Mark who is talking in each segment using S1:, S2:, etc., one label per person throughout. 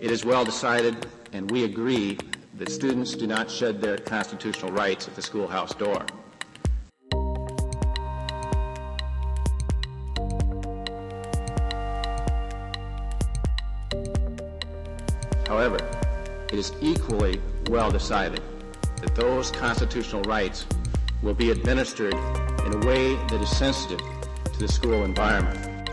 S1: It is well decided, and we agree, that students do not shed their constitutional rights at the schoolhouse door. However, it is equally well decided that those constitutional rights will be administered in a way that is sensitive to the school environment.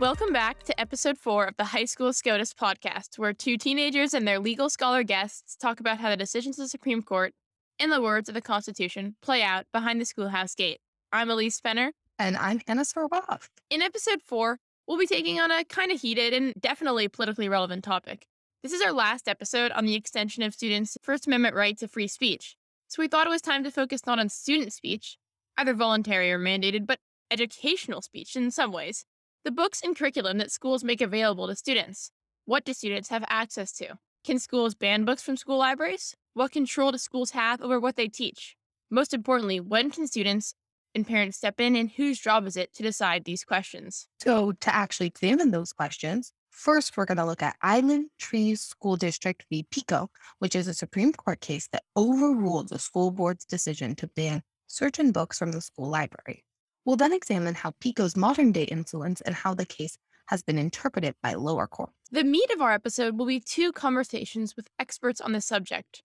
S2: Welcome back to episode four of the High School SCOTUS podcast, where two teenagers and their legal scholar guests talk about how the decisions of the Supreme Court, in the words of the Constitution, play out behind the schoolhouse gate. I'm Elise Fenner.
S3: And I'm Hannah Swarboff.
S2: In episode four, we'll be taking on a kind of heated and definitely politically relevant topic. This is our last episode on the extension of students' First Amendment right to free speech. So we thought it was time to focus not on student speech, either voluntary or mandated, but educational speech in some ways the books and curriculum that schools make available to students. What do students have access to? Can schools ban books from school libraries? What control do schools have over what they teach? Most importantly, when can students and parents step in, and whose job is it to decide these questions?
S3: So, to actually examine those questions, first we're going to look at Island Trees School District v. PICO, which is a Supreme Court case that overruled the school board's decision to ban certain books from the school library. We'll then examine how PICO's modern day influence and how the case has been interpreted by lower courts.
S2: The meat of our episode will be two conversations with experts on the subject.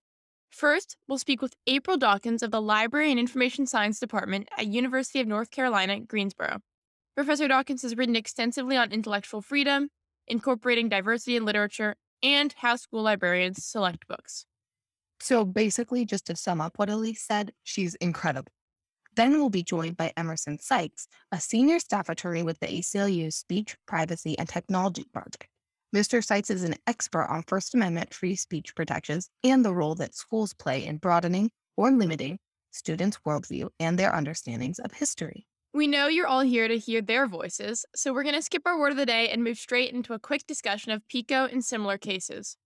S2: First, we'll speak with April Dawkins of the Library and Information Science Department at University of North Carolina, Greensboro. Professor Dawkins has written extensively on intellectual freedom, incorporating diversity in literature, and how school librarians select books.
S3: So basically, just to sum up what Elise said, she's incredible. Then we'll be joined by Emerson Sykes, a senior staff attorney with the ACLU's Speech, Privacy, and Technology Project. Mr. Sykes is an expert on First Amendment free speech protections and the role that schools play in broadening or limiting students' worldview and their understandings of history.
S2: We know you're all here to hear their voices, so we're going to skip our word of the day and move straight into a quick discussion of PICO and similar cases.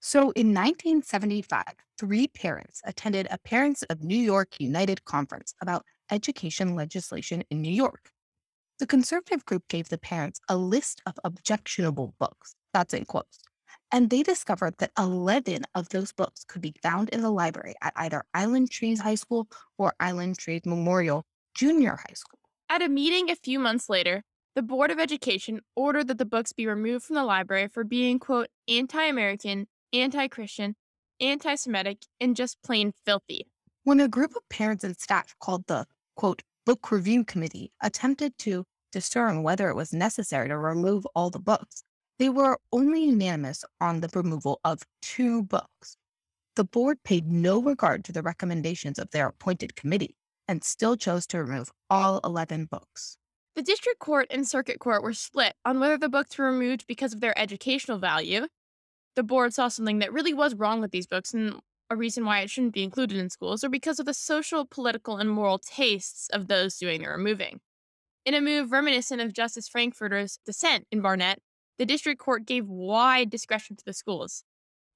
S3: So in 1975, three parents attended a Parents of New York United conference about education legislation in New York. The conservative group gave the parents a list of objectionable books, that's in quotes, and they discovered that 11 of those books could be found in the library at either Island Trees High School or Island Trees Memorial Junior High School.
S2: At a meeting a few months later, the Board of Education ordered that the books be removed from the library for being, quote, anti American, anti Christian, anti Semitic, and just plain filthy.
S3: When a group of parents and staff called the quote, book review committee attempted to discern whether it was necessary to remove all the books, they were only unanimous on the removal of two books. The board paid no regard to the recommendations of their appointed committee and still chose to remove all 11 books.
S2: The district court and circuit court were split on whether the books were removed because of their educational value. The board saw something that really was wrong with these books and a reason why it shouldn't be included in schools or because of the social, political, and moral tastes of those doing the removing. In a move reminiscent of Justice Frankfurter's dissent in Barnette, the district court gave wide discretion to the schools,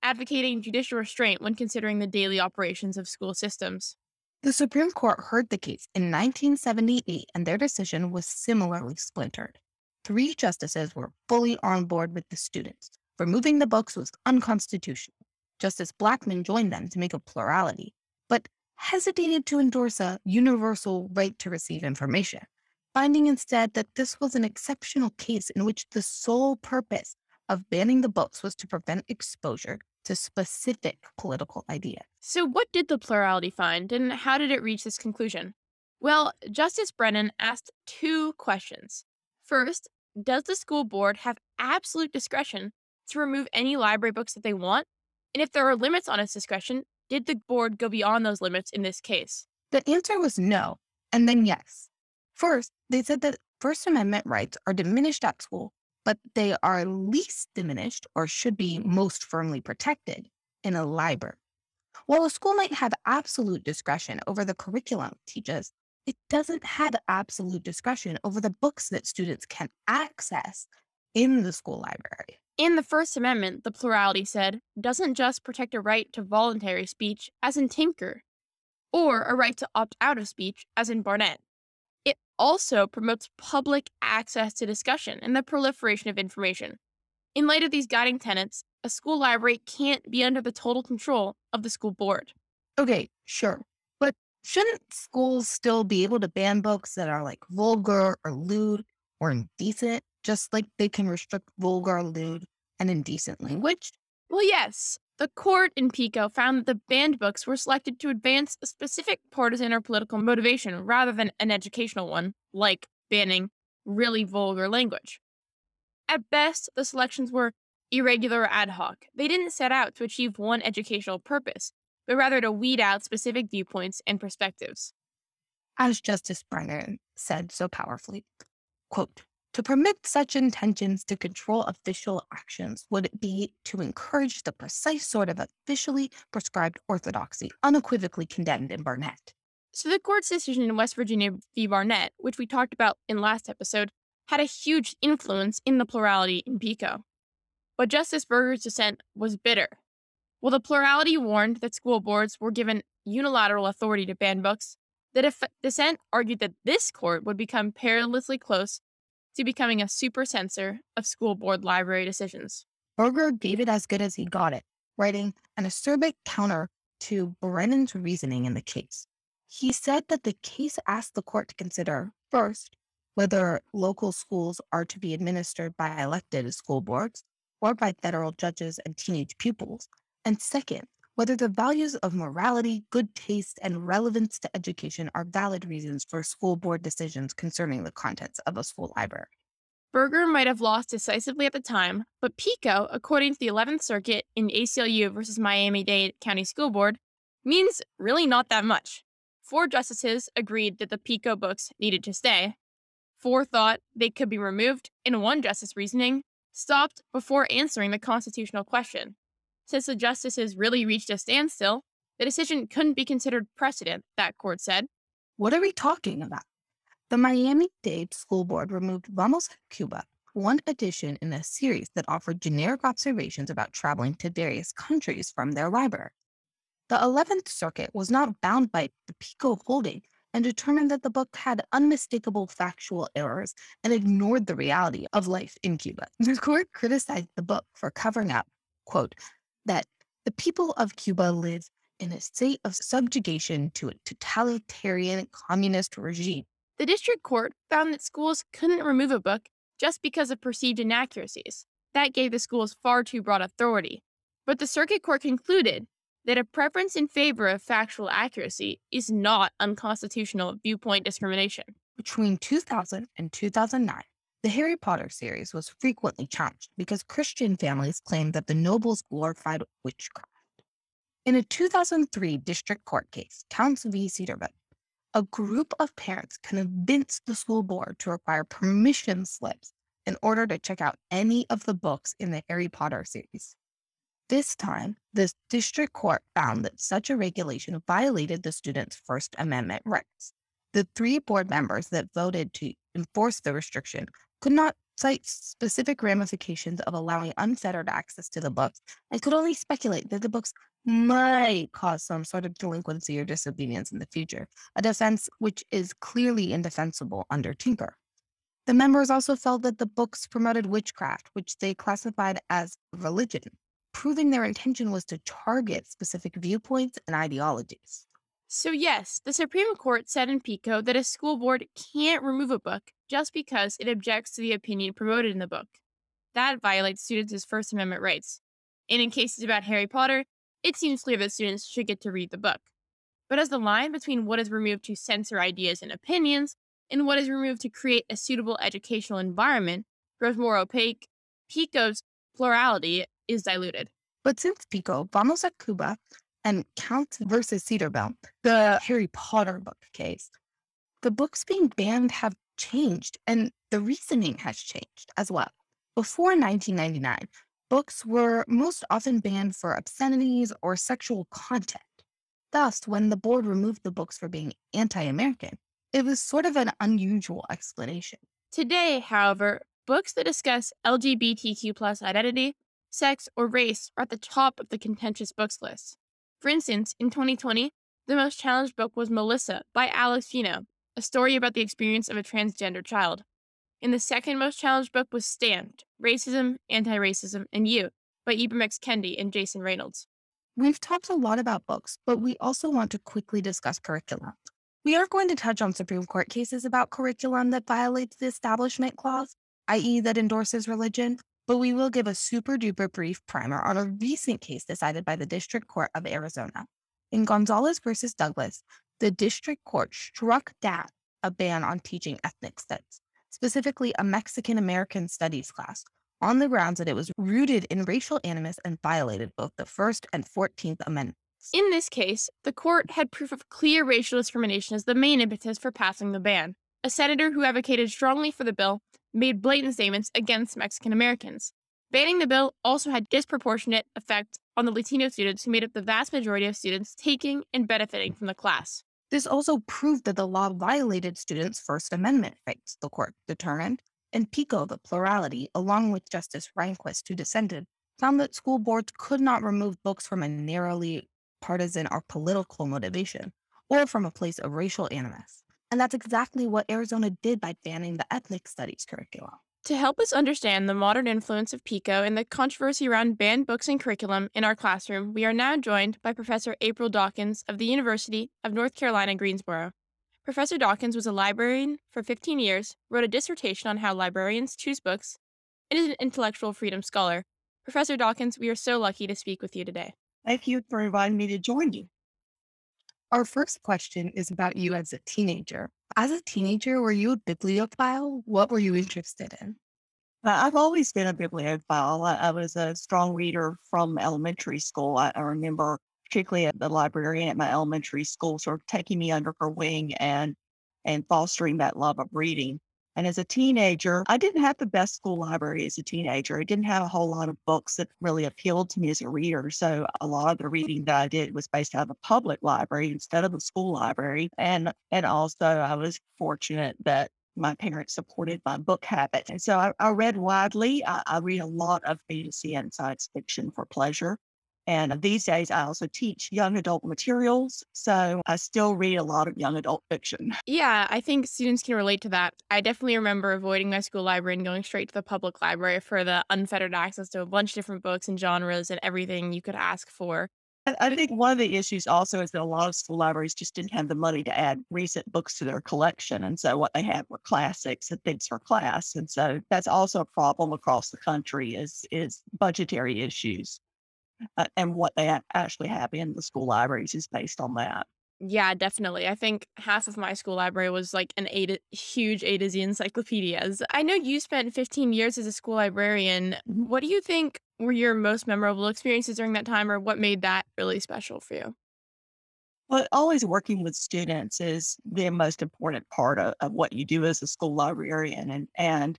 S2: advocating judicial restraint when considering the daily operations of school systems.
S3: The Supreme Court heard the case in 1978, and their decision was similarly splintered. Three justices were fully on board with the students. Removing the books was unconstitutional. Justice Blackmun joined them to make a plurality, but hesitated to endorse a universal right to receive information, finding instead that this was an exceptional case in which the sole purpose of banning the books was to prevent exposure to specific political ideas.
S2: So, what did the plurality find, and how did it reach this conclusion? Well, Justice Brennan asked two questions. First, does the school board have absolute discretion to remove any library books that they want and if there are limits on its discretion, did the board go beyond those limits in this case?
S3: The answer was no, and then yes. First, they said that First Amendment rights are diminished at school, but they are least diminished or should be most firmly protected in a library. While a school might have absolute discretion over the curriculum it teaches, it doesn't have absolute discretion over the books that students can access in the school library.
S2: In the First Amendment, the plurality said, doesn't just protect a right to voluntary speech, as in Tinker. or a right to opt out of speech, as in Barnette. Also promotes public access to discussion and the proliferation of information. In light of these guiding tenets, a school library can't be under the total control of the school board.
S3: Okay, sure. But shouldn't schools still be able to ban books that are like vulgar or lewd or indecent, just like they can restrict vulgar, lewd, and indecent language?
S2: Well, yes. The court in Pico found that the banned books were selected to advance a specific partisan or political motivation rather than an educational one, like banning really vulgar language. At best, the selections were irregular or ad hoc. They didn't set out to achieve one educational purpose, but rather to weed out specific viewpoints and perspectives.
S3: As Justice Brennan said so powerfully, quote, to permit such intentions to control official actions would be to encourage the precise sort of officially prescribed orthodoxy unequivocally condemned in Barnette.
S2: So, the court's decision in West Virginia v. Barnette, which we talked about in last episode, had a huge influence in the plurality in Pico. But Justice Burger's dissent was bitter. While the plurality warned that school boards were given unilateral authority to ban books, the def- dissent argued that this court would become perilously close to becoming a super censor of school board library decisions.
S3: Burger gave it as good as he got it, writing an acerbic counter to Brennan's reasoning in the case. He said that the case asked the court to consider, first, whether local schools are to be administered by elected school boards or by federal judges and teenage pupils, and second, whether the values of morality, good taste, and relevance to education are valid reasons for school board decisions concerning the contents of a school library.
S2: Burger might have lost decisively at the time, but PICO, according to the 11th Circuit in ACLU versus Miami Dade County School Board, means really not that much. Four justices agreed that the PICO books needed to stay. Four thought they could be removed, and one justice reasoning stopped before answering the constitutional question. Since the justices really reached a standstill, the decision couldn't be considered precedent, that court said.
S3: What are we talking about? The Miami Dade School Board removed Vamos Cuba, one edition in a series that offered generic observations about traveling to various countries from their library. The 11th Circuit was not bound by the PICO holding and determined that the book had unmistakable factual errors and ignored the reality of life in Cuba. The court criticized the book for covering up, quote, that the people of Cuba live in a state of subjugation to a totalitarian communist regime.
S2: The district court found that schools couldn't remove a book just because of perceived inaccuracies. That gave the schools far too broad authority. But the circuit court concluded that a preference in favor of factual accuracy is not unconstitutional viewpoint discrimination.
S3: Between 2000 and 2009, the Harry Potter series was frequently challenged because Christian families claimed that the nobles glorified witchcraft. In a 2003 district court case, Counts v. Cedarville, a group of parents convinced the school board to require permission slips in order to check out any of the books in the Harry Potter series. This time, the district court found that such a regulation violated the students' First Amendment rights. The three board members that voted to enforce the restriction could not cite specific ramifications of allowing unfettered access to the books and could only speculate that the books might cause some sort of delinquency or disobedience in the future, a defense which is clearly indefensible under Tinker. The members also felt that the books promoted witchcraft, which they classified as religion, proving their intention was to target specific viewpoints and ideologies.
S2: So, yes, the Supreme Court said in Pico that a school board can't remove a book just because it objects to the opinion promoted in the book. That violates students' First Amendment rights. And in cases about Harry Potter, it seems clear that students should get to read the book. But as the line between what is removed to censor ideas and opinions and what is removed to create a suitable educational environment grows more opaque, Pico's plurality is diluted.
S3: But since Pico, Vamos a Cuba and Count versus Cedarville, the Harry Potter book case, the books being banned have changed and the reasoning has changed as well. Before 1999, books were most often banned for obscenities or sexual content. Thus, when the board removed the books for being anti American, it was sort of an unusual explanation.
S2: Today, however, books that discuss LGBTQ plus identity, sex, or race are at the top of the contentious books list. For instance, in 2020, the most challenged book was Melissa by Alex Gino, a story about the experience of a transgender child. And the second most challenged book was Stamped Racism, Anti Racism, and You by Ibram X. Kendi and Jason Reynolds.
S3: We've talked a lot about books, but we also want to quickly discuss curriculum. We are going to touch on Supreme Court cases about curriculum that violates the Establishment Clause, i.e., that endorses religion, but we will give a super duper brief primer on a recent case decided by the District Court of Arizona. In Gonzalez versus Douglas, the District Court struck down a ban on teaching ethnic studies, specifically a Mexican American studies class, on the grounds that it was rooted in racial animus and violated both the First and 14th Amendments.
S2: In this case, the court had proof of clear racial discrimination as the main impetus for passing the ban. A senator who advocated strongly for the bill made blatant statements against Mexican Americans. Banning the bill also had disproportionate effect on the Latino students who made up the vast majority of students taking and benefiting from the class.
S3: This also proved that the law violated students' First Amendment rights, the court determined, and Pico, the plurality, along with Justice Rehnquist, who dissented, found that school boards could not remove books from a narrowly partisan or political motivation or from a place of racial animus. And that's exactly what Arizona did by banning the ethnic studies curriculum.
S2: To help us understand the modern influence of PICO and the controversy around banned books and curriculum in our classroom, we are now joined by Professor April Dawkins of the University of North Carolina, Greensboro. Professor Dawkins was a librarian for 15 years, wrote a dissertation on how librarians choose books, and is an intellectual freedom scholar. Professor Dawkins, we are so lucky to speak with you today.
S4: Thank you for inviting me to join you.
S3: Our first question is about you as a teenager. As a teenager, were you a bibliophile? What were you interested in?
S4: I've always been a bibliophile. I, was a strong reader from elementary school. I, I remember particularly the librarian at my elementary school sort of taking me under her wing and and fostering that love of reading. And as a teenager, I didn't have the best school library as a teenager. I didn't have a whole lot of books that really appealed to me as a reader. So a lot of the reading that I did was based out of the public library instead of the school library. And and also I was fortunate that my parents supported my book habit. And so I, I read widely. I, I read a lot of fantasy and science fiction for pleasure. And these days, I also teach young adult materials. So I still read a lot of young adult fiction.
S2: Yeah, I think students can relate to that. I definitely remember avoiding my school library and going straight to the public library for the unfettered access to a bunch of different books and genres and everything you could ask for.
S4: I think one of the issues also is that a lot of school libraries just didn't have the money to add recent books to their collection. And so what they had were classics and things for class. And so that's also a problem across the country is is budgetary issues uh, and what they actually have in the school libraries is based on that.
S2: Yeah, definitely. I think half of my school library was like an A to, huge A to Z encyclopedias. I know you spent 15 years as a school librarian.
S4: Mhm.
S2: What do you think were your most memorable experiences during that time, or what made that really special for you?
S4: But always working with students is the most important part of, of what you do as a school librarian. And, and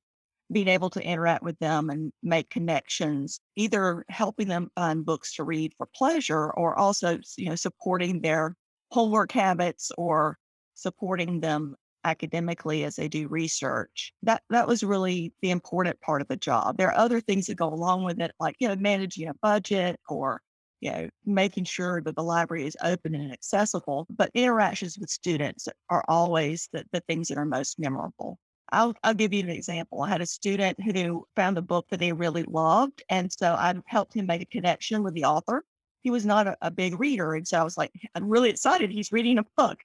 S4: being able to interact with them and make connections, either helping them find books to read for pleasure or also, you know, supporting their homework habits or supporting them academically as they do research. That that was really the important part of the job. There are other things that go along with it, like, you know, managing a budget or you know, making sure that the library is open and accessible, but interactions with students are always the, the things that are most memorable. I'll, I'll give you an example. I had a student who found a book that he really loved. And so I helped him make a connection with the author. He was not a, a big reader. And so I was like, I'm really excited. He's reading a book.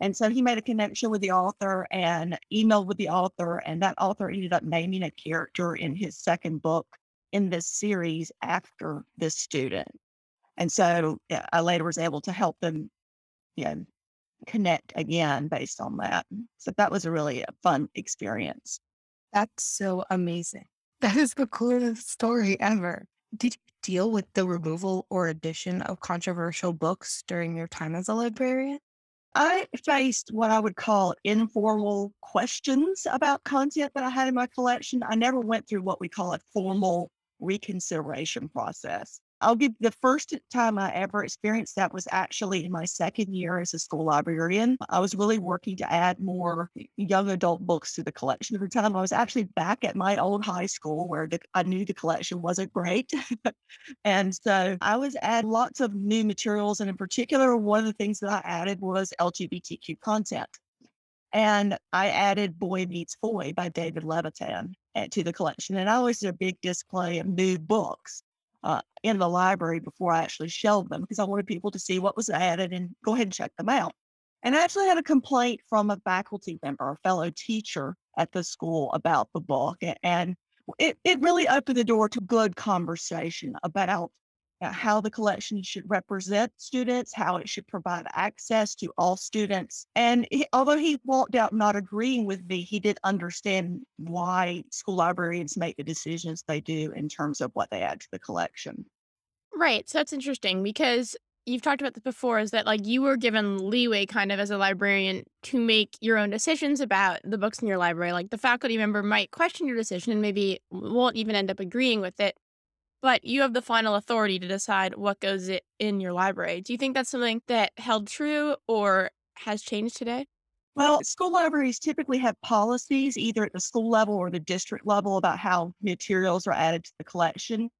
S4: And so he made a connection with the author and emailed with the author. And that author ended up naming a character in his second book in this series after this student. And so I later was able to help them, you know, connect again based on that. So that was a really uh, fun experience.
S3: That's so amazing. That is the coolest story ever. Did you deal with the removal or addition of controversial books during your time as a librarian?
S4: I faced what I would call informal questions about content that I had in my collection. I never went through what we call a formal reconsideration process. I'll give the first time I ever experienced that was actually in my second year as a school librarian. I was really working to add more young adult books to the collection at the time. I was actually back at my old high school where the, I knew the collection wasn't great. and so I was adding lots of new materials. And in particular, one of the things that I added was LGBTQ content. And I added Boy Meets Boy by David Levithan eh, to the collection. And I always did a big display of new books uh, in the library before I actually shelved them because I wanted people to see what was added and go ahead and check them out. And I actually had a complaint from a faculty member, a fellow teacher at the school about the book. And it, it really opened the door to good conversation about Uh, how the collection should represent students, how it should provide access to all students. And he, although he walked out not agreeing with me, he did understand why school librarians make the decisions they do in terms of what they add to the collection.
S2: Right. So that's interesting because you've talked about this before is that like you were given leeway kind of as a librarian to make your own decisions about the books in your library. Like the faculty member might question your decision and maybe won't even end up agreeing with it but you have the final authority to decide what goes in your library. Do you think that's something that held true or has changed today?
S4: Well, school libraries typically have policies either at the school level or the district level about how materials are added to the collection.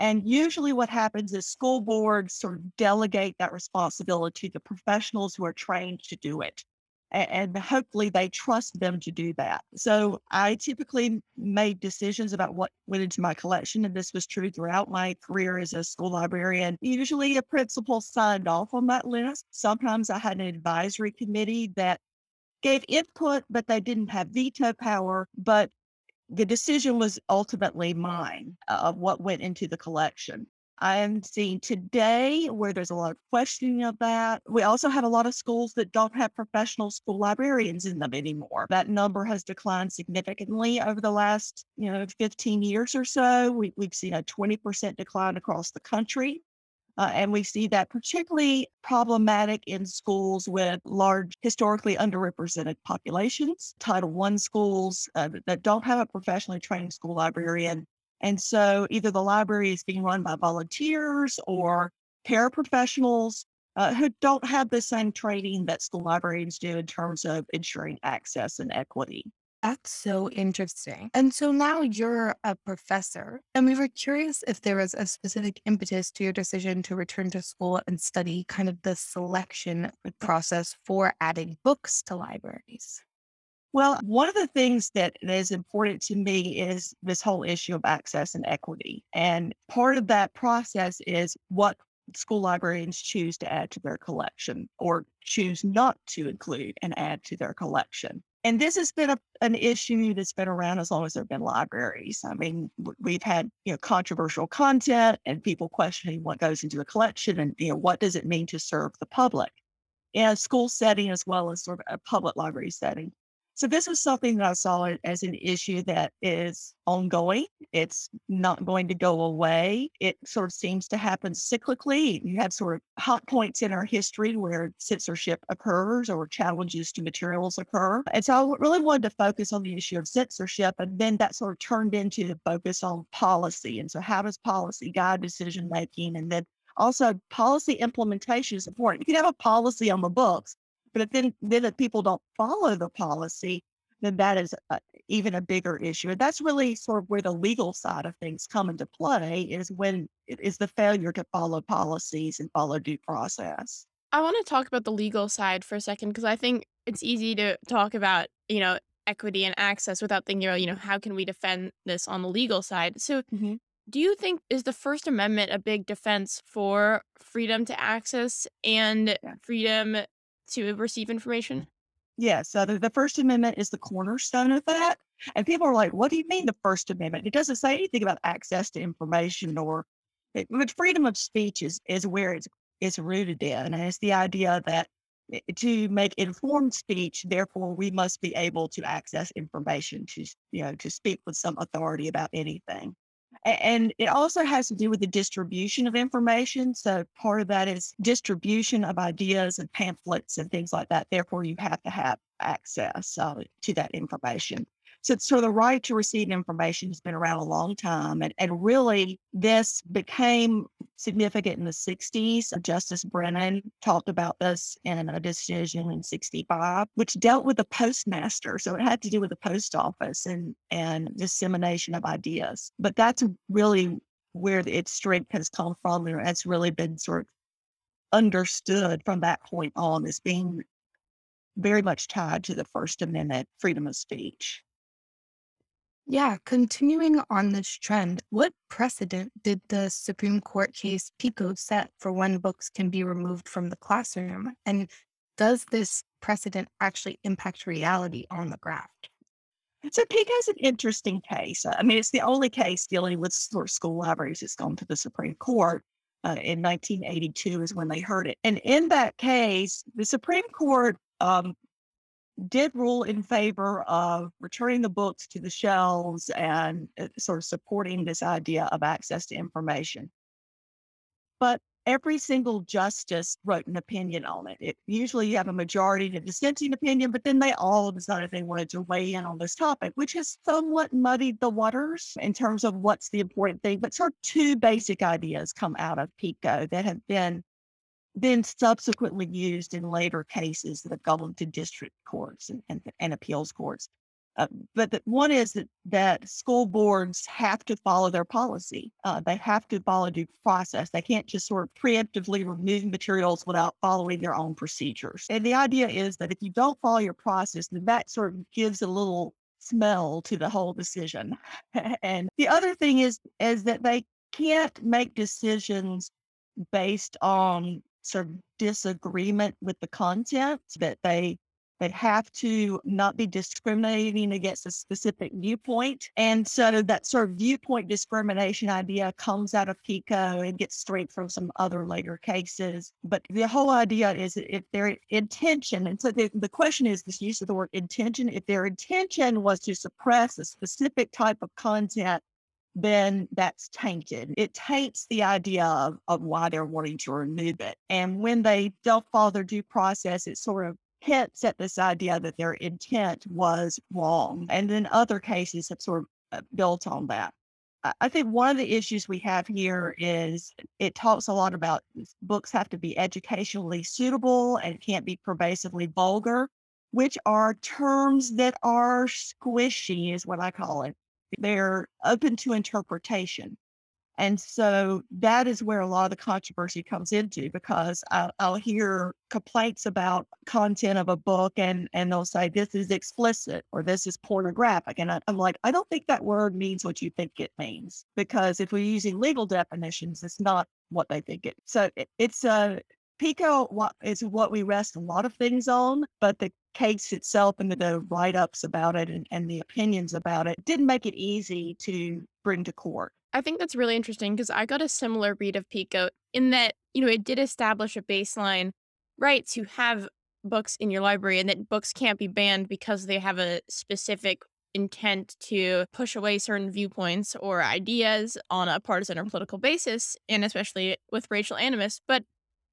S4: And usually, what happens is school boards sort of delegate that responsibility to the professionals who are trained to do it and hopefully they trust them to do that. So I typically made decisions about what went into my collection, and this was true throughout my career as a school librarian. Usually a principal signed off on that list. Sometimes I had an advisory committee that gave input, but they didn't have veto power. But the decision was ultimately mine uh, of what went into the collection. I'm seeing today where there's a lot of questioning of that. We also have a lot of schools that don't have professional school librarians in them anymore. That number has declined significantly over the last, you know, 15 years or so. We, have seen a 20% decline across the country. Uh, and we see that particularly problematic in schools with large, historically underrepresented populations, Title I schools uh, that don't have a professionally trained school librarian and so either the library is being run by volunteers or paraprofessionals uh, who don't have the same training that school librarians do in terms of ensuring access and equity.
S3: That's so interesting. And so now you're a professor, and we were curious if there was a specific impetus to your decision to return to school and study kind of the selection process for adding books to libraries.
S4: Well, one of the things that is important to me is this whole issue of access and equity. And part of that process is what school librarians choose to add to their collection or choose not to include and add to their collection. And this has been a, an issue that's been around as long as there have been libraries. I mean, we've had you know controversial content and people questioning what goes into a collection and you know what does it mean to serve the public in a school setting as well as sort of a public library setting. So this is something that I saw as an issue that is ongoing. It's not going to go away. It sort of seems to happen cyclically. You have sort of hot points in our history where censorship occurs or challenges to materials occur. And so I really wanted to focus on the issue of censorship. And then that sort of turned into the focus on policy. And so how does policy guide decision making? And then also policy implementation is important. You can have a policy on the books, but then, then if people don't follow the policy, then that is a, even a bigger issue. And that's really sort of where the legal side of things come into play is when it is the failure to follow policies and follow due process.
S2: I want to talk about the legal side for a second because I think it's easy to talk about, you know, equity and access without thinking about, you know, how can we defend this on the legal side. So mm-hmm. do you think is the First Amendment a big defense for freedom to access and yeah. freedom to receive information?
S4: Yeah, so the, the First Amendment is the cornerstone of that. And people are like, what do you mean the First Amendment? It doesn't say anything about access to information or it, but freedom of speech is, is where it's, it's rooted in. And it's the idea that eh, to make informed speech, therefore we must be able to access information to, you know, to speak with some authority about anything. And it also has to do with the distribution of information. So part of that is distribution of ideas and pamphlets and things like that. Therefore, you have to have access uh, to that information. So, so the right to receive information has been around a long time. And, and really, this became significant in the 60s. Justice Brennan talked about this in a decision in 65, which dealt with the postmaster. So it had to do with the post office and, and dissemination of ideas. But that's really where its strength has come from. And it's really been sort of understood from that point on as being very much tied to the First Amendment freedom of speech.
S3: Yeah, continuing on this trend, what precedent did the Supreme Court case PICO set for when books can be removed from the classroom? And does this precedent actually impact reality on the ground?
S4: So PICO is an interesting case. I mean, it's the only case dealing with school libraries that's gone to the Supreme Court. Uh, in 1982 is when they heard it. And in that case, the Supreme Court um, did rule in favor of returning the books to the shelves and uh, sort of supporting this idea of access to information. But every single justice wrote an opinion on it. it usually you have a majority and a dissenting opinion, but then they all decided they wanted to weigh in on this topic, which has somewhat muddied the waters in terms of what's the important thing. But sort of two basic ideas come out of PICO that have been been subsequently used in later cases that have gone to district courts and, and, and appeals courts. Uh, but the, one is that, that school boards have to follow their policy. Uh, they have to follow due process. They can't just sort of preemptively remove materials without following their own procedures. And the idea is that if you don't follow your process, then that sort of gives a little smell to the whole decision. and the other thing is is that they can't make decisions based on sort of disagreement with the content that they they have to not be discriminating against a specific viewpoint. And so that sort of viewpoint discrimination idea comes out of PICO and gets straight from some other later cases. But the whole idea is if their intention, and so the, the question is this use of the word intention, if their intention was to suppress a specific type of content then that's tainted. It taints the idea of, of why they're wanting to remove it. And when they don't follow their due process, it sort of hints at this idea that their intent was wrong. And then other cases have sort of uh, built on that. I think one of the issues we have here is it talks a lot about books have to be educationally suitable and can't be pervasively vulgar, which are terms that are squishy, is what I call it. They're open to interpretation. And so that is where a lot of the controversy comes into because I'll, I'll, hear complaints about content of a book and, and they'll say, this is explicit or this is pornographic. And I, am like, I don't think that word means what you think it means because if we're using legal definitions, it's not what they think it. So it, it's a, PICO is what we rest a lot of things on, but the case itself and the write ups about it and, and the opinions about it didn't make it easy to bring to court.
S2: I think that's really interesting because I got a similar read of PICO in that, you know, it did establish a baseline right to have books in your library and that books can't be banned because they have a specific intent to push away certain viewpoints or ideas on a partisan or political basis, and especially with racial animus. But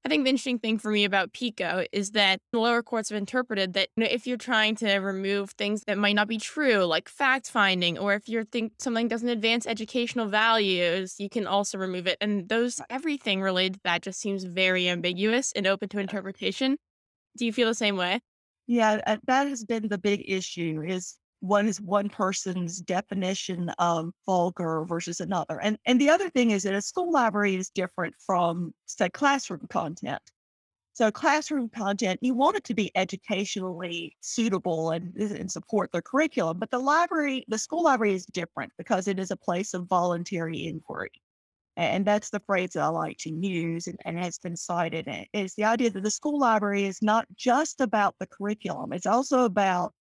S2: I think the interesting thing for me about PICO is that the lower courts have interpreted that you know, if you're trying to remove things that might not be true, like fact finding, or if you think something doesn't advance educational values, you can also remove it. And those everything related to that just seems very ambiguous and open to interpretation. Do you feel the same way?
S4: Yeah, uh, that has been the big issue is one is one person's definition of vulgar versus another. And and the other thing is that a school library is different from say classroom content. So classroom content, you want it to be educationally suitable and, and support the curriculum. But the library, the school library is different because it is a place of voluntary inquiry. And that's the phrase that I like to use and, and has been cited. Is the idea that the school library is not just about the curriculum. It's also about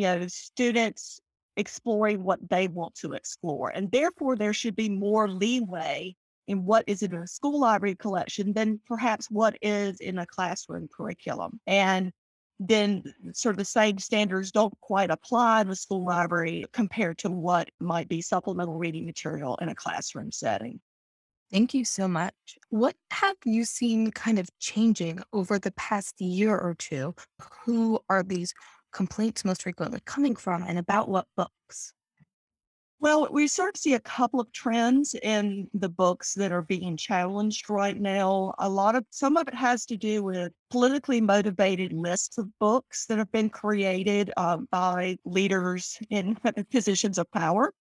S4: you know, students exploring what they want to explore. And therefore, there should be more leeway in what is in a school library collection than perhaps what is in a classroom curriculum. And then sort of the same standards don't quite apply in the school library compared to what might be supplemental reading material in a classroom setting.
S3: Thank you so much. What have you seen kind of changing over the past year or two? Who are these complaints most frequently coming from and about what books?
S4: Well, we sort of see a couple of trends in the books that are being challenged right now. A lot of some of it has to do with politically motivated lists of books that have been created um, by leaders in positions of power.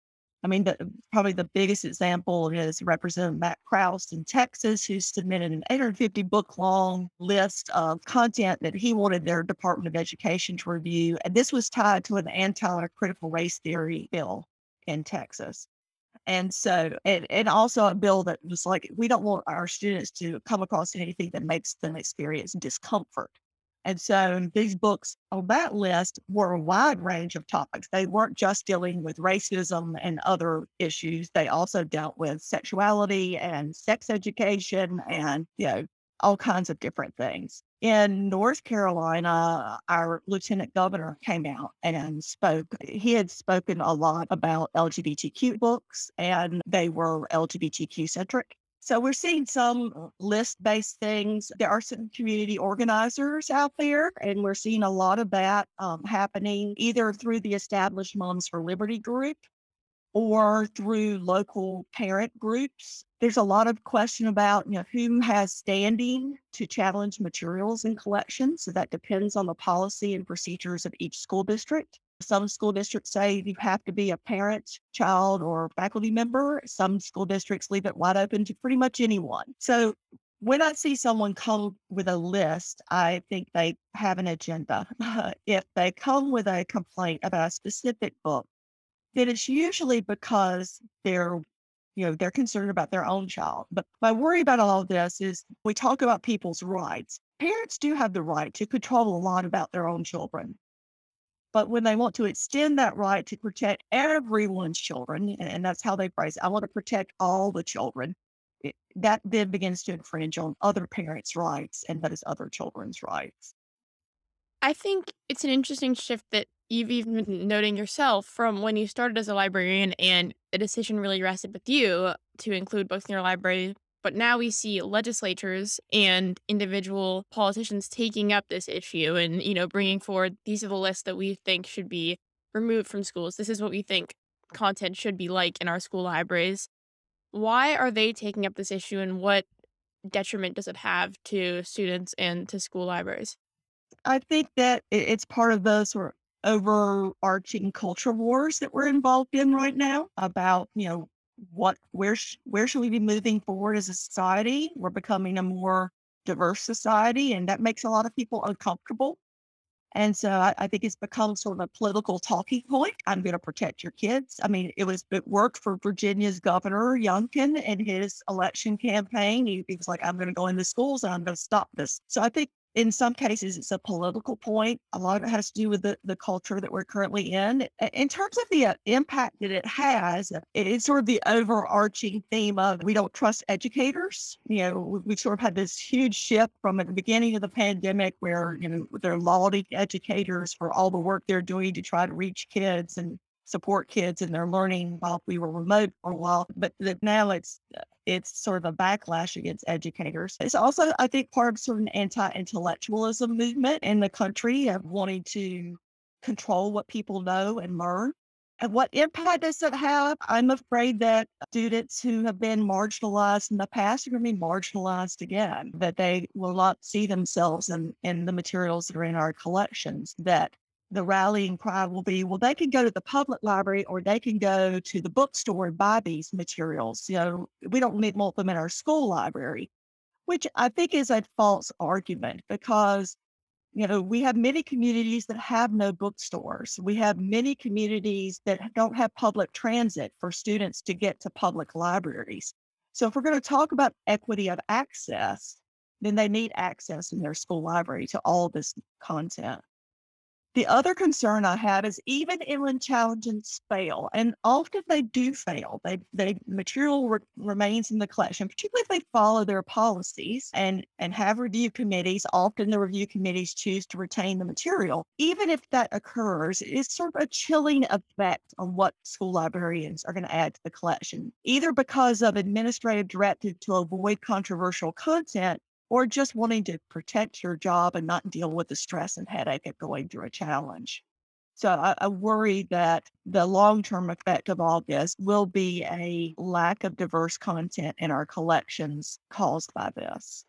S4: I mean, the, probably the biggest example is Representative Matt Krause in Texas, who submitted an 850 book long list of content that he wanted their Department of Education to review. And this was tied to an anti critical race theory bill in Texas. And so, and, and also a bill that was like, we don't want our students to come across anything that makes them experience discomfort. And so these books on that list were a wide range of topics. They weren't just dealing with racism and other issues. They also dealt with sexuality and sex education and, you know, all kinds of different things. In North Carolina, our lieutenant governor came out and spoke. He had spoken a lot about LGBTQ books, and they were LGBTQ centric. So we're seeing some list based things. There are some community organizers out there, and we're seeing a lot of that um, happening either through the Established Moms for Liberty group or through local parent groups. There's a lot of question about you know who has standing to challenge materials and collections. So that depends on the policy and procedures of each school district. Some school districts say you have to be a parent, child, or faculty member. Some school districts leave it wide open to pretty much anyone. So when I see someone come with a list, I think they have an agenda. if they come with a complaint about a specific book, then it's usually because they're you know they're concerned about their own child but my worry about all of this is we talk about people's rights parents do have the right to control a lot about their own children but when they want to extend that right to protect everyone's children and that's how they phrase it, i want to protect all the children it, that then begins to infringe on other parents rights and that is other children's rights
S2: I think it's an interesting shift that you've even been noting yourself from when you started as a librarian and the decision really rested with you to include books in your library. But now we see legislatures and individual politicians taking up this issue and, you know, bringing forward these are the lists that we think should be removed from schools. This is what we think content should be like in our school libraries. Why are they taking up this issue and what detriment does it have to students and to school libraries?
S4: I think that it's part of the sort of overarching culture wars that we're involved in right now about, you know, what where sh- where should we be moving forward as a society? We're becoming a more diverse society, and that makes a lot of people uncomfortable. And so I, I think it's become sort of a political talking point. I'm going to protect your kids. I mean, it was it worked for Virginia's governor Youngkin in his election campaign. He, he was like, "I'm going to go into schools and I'm going to stop this." So I think in some cases it's a political point a lot of it has to do with the, the culture that we're currently in in terms of the uh, impact that it has it's sort of the overarching theme of we don't trust educators you know we've sort of had this huge shift from the beginning of the pandemic where you know they're lauding educators for all the work they're doing to try to reach kids and support kids in their learning while we were remote for a while. But now it's uh, it's sort of a backlash against educators. It's also, I think, part of sort of an anti-intellectualism movement in the country of wanting to control what people know and learn. And what impact does it have? I'm afraid that students who have been marginalized in the past are going to be marginalized again, that they will not see themselves in, in the materials that are in our collections, that the rallying cry will be, well, they can go to the public library or they can go to the bookstore and buy these materials. You know, we don't need want them in our school library, which I think is a false argument because, you know, we have many communities that have no bookstores. We have many communities that don't have public transit for students to get to public libraries. So if we're going to talk about equity of access, then they need access in their school library to all this content. The other concern I have is even when challenges fail, and often they do fail, they, they material re- remains in the collection, particularly if they follow their policies and, and have review committees. Often the review committees choose to retain the material. Even if that occurs, it's sort of a chilling effect on what school librarians are going to add to the collection, either because of administrative directive to avoid controversial content or just wanting to protect your job and not deal with the stress and headache of going through a challenge. So I, I worry that the long term effect of all this will be a lack of diverse content in our collections caused by this.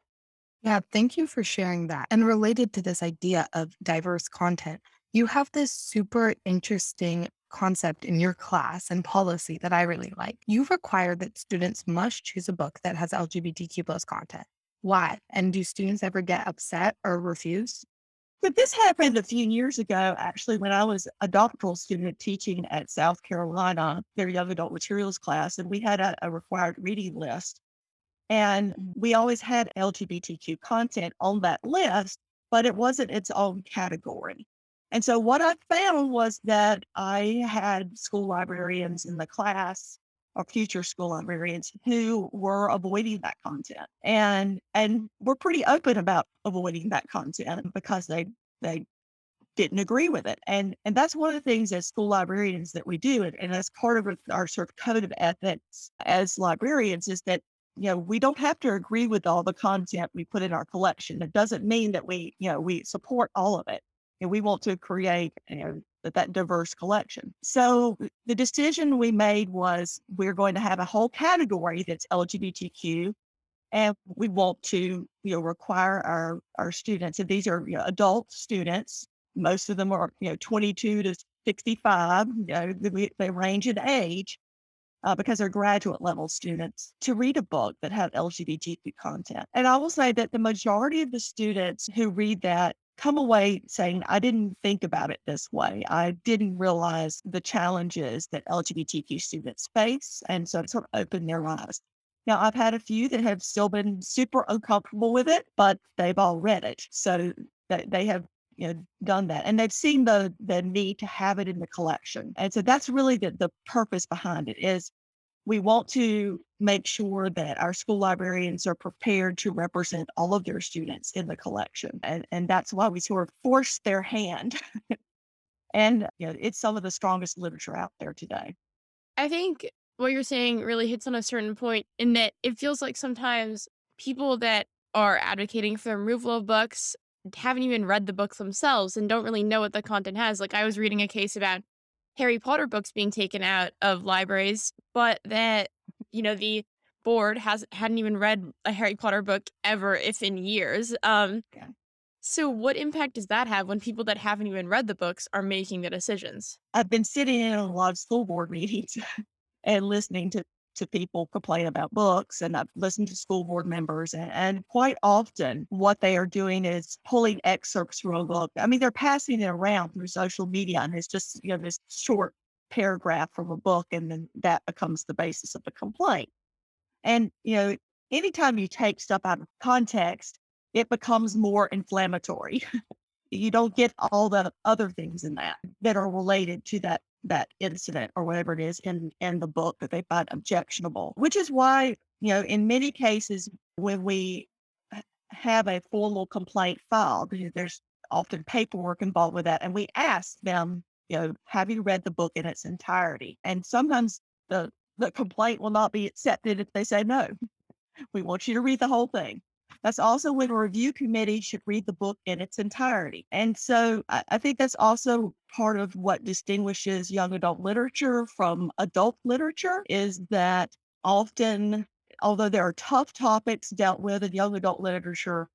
S3: Yeah, thank you for sharing that. And related to this idea of diverse content, you have this super interesting concept in your class and policy that I really like. You require that students must choose a book that has LGBTQ plus content. Why? And do students ever get upset or refuse?
S4: But this happened a few years ago, actually, when I was a doctoral student teaching at South Carolina, their young adult materials class, and we had a, a required reading list. And mm-hmm. we always had LGBTQ content on that list, but it wasn't its own category. And so what I found was that I had school librarians in the class or future school librarians who were avoiding that content and and were pretty open about avoiding that content because they they didn't agree with it. And and that's one of the things as school librarians that we do, and, and as part of our sort of code of ethics as librarians is that you know we don't have to agree with all the content we put in our collection. It doesn't mean that we you know we support all of it and we want to create you know, that, that diverse collection. So the decision we made was we're going to have a whole category that's LGBTQ, and we want to you know require our our students, and these are you know, adult students. Most of them are you know 22 to 65. You know, they, they range in age. Uh, because they're graduate level students to read a book that have LGBTQ content. And I will say that the majority of the students who read that come away saying, I didn't think about it this way. I didn't realize the challenges that LGBTQ students face. And so it sort of opened their eyes. Now, I've had a few that have still been super uncomfortable with it, but they've all read it. So they have you know, done that. And they've seen the the need to have it in the collection. And so that's really the, the purpose behind it is we want to make sure that our school librarians are prepared to represent all of their students in the collection. And, and that's why we sort of force their hand. and you know, it's some of the strongest literature out there today.
S2: I think what you're saying really hits on a certain point in that it feels like sometimes people that are advocating for the removal of books haven't even read the books themselves and don't really know what the content has. Like I was reading a case about Harry Potter books being taken out of libraries, but that you know the board has hadn't even read a Harry Potter book ever, if in years. Um, yeah. So, what impact does that have when people that haven't even read the books are making the decisions?
S4: I've been sitting in a lot of school board meetings and listening to to people complain about books and I've listened to school board members and, and, quite often what they are doing is pulling excerpts from a book. I mean, they're passing it around through social media and it's just, you know, this short paragraph from a book and then that becomes the basis of the complaint. And, you know, anytime you take stuff out of context, it becomes more inflammatory. you don't get all the other things in that that are related to that that incident or whatever it is in in the book that they find objectionable which is why you know in many cases when we have a formal complaint filed there's often paperwork involved with that and we ask them you know have you read the book in its entirety? And sometimes the the complaint will not be accepted if they say no. We want you to read the whole thing that's also when a review committee should read the book in its entirety. And so I, I think that's also part of what distinguishes young adult literature from adult literature is that often, although there are tough topics dealt with in young adult literature,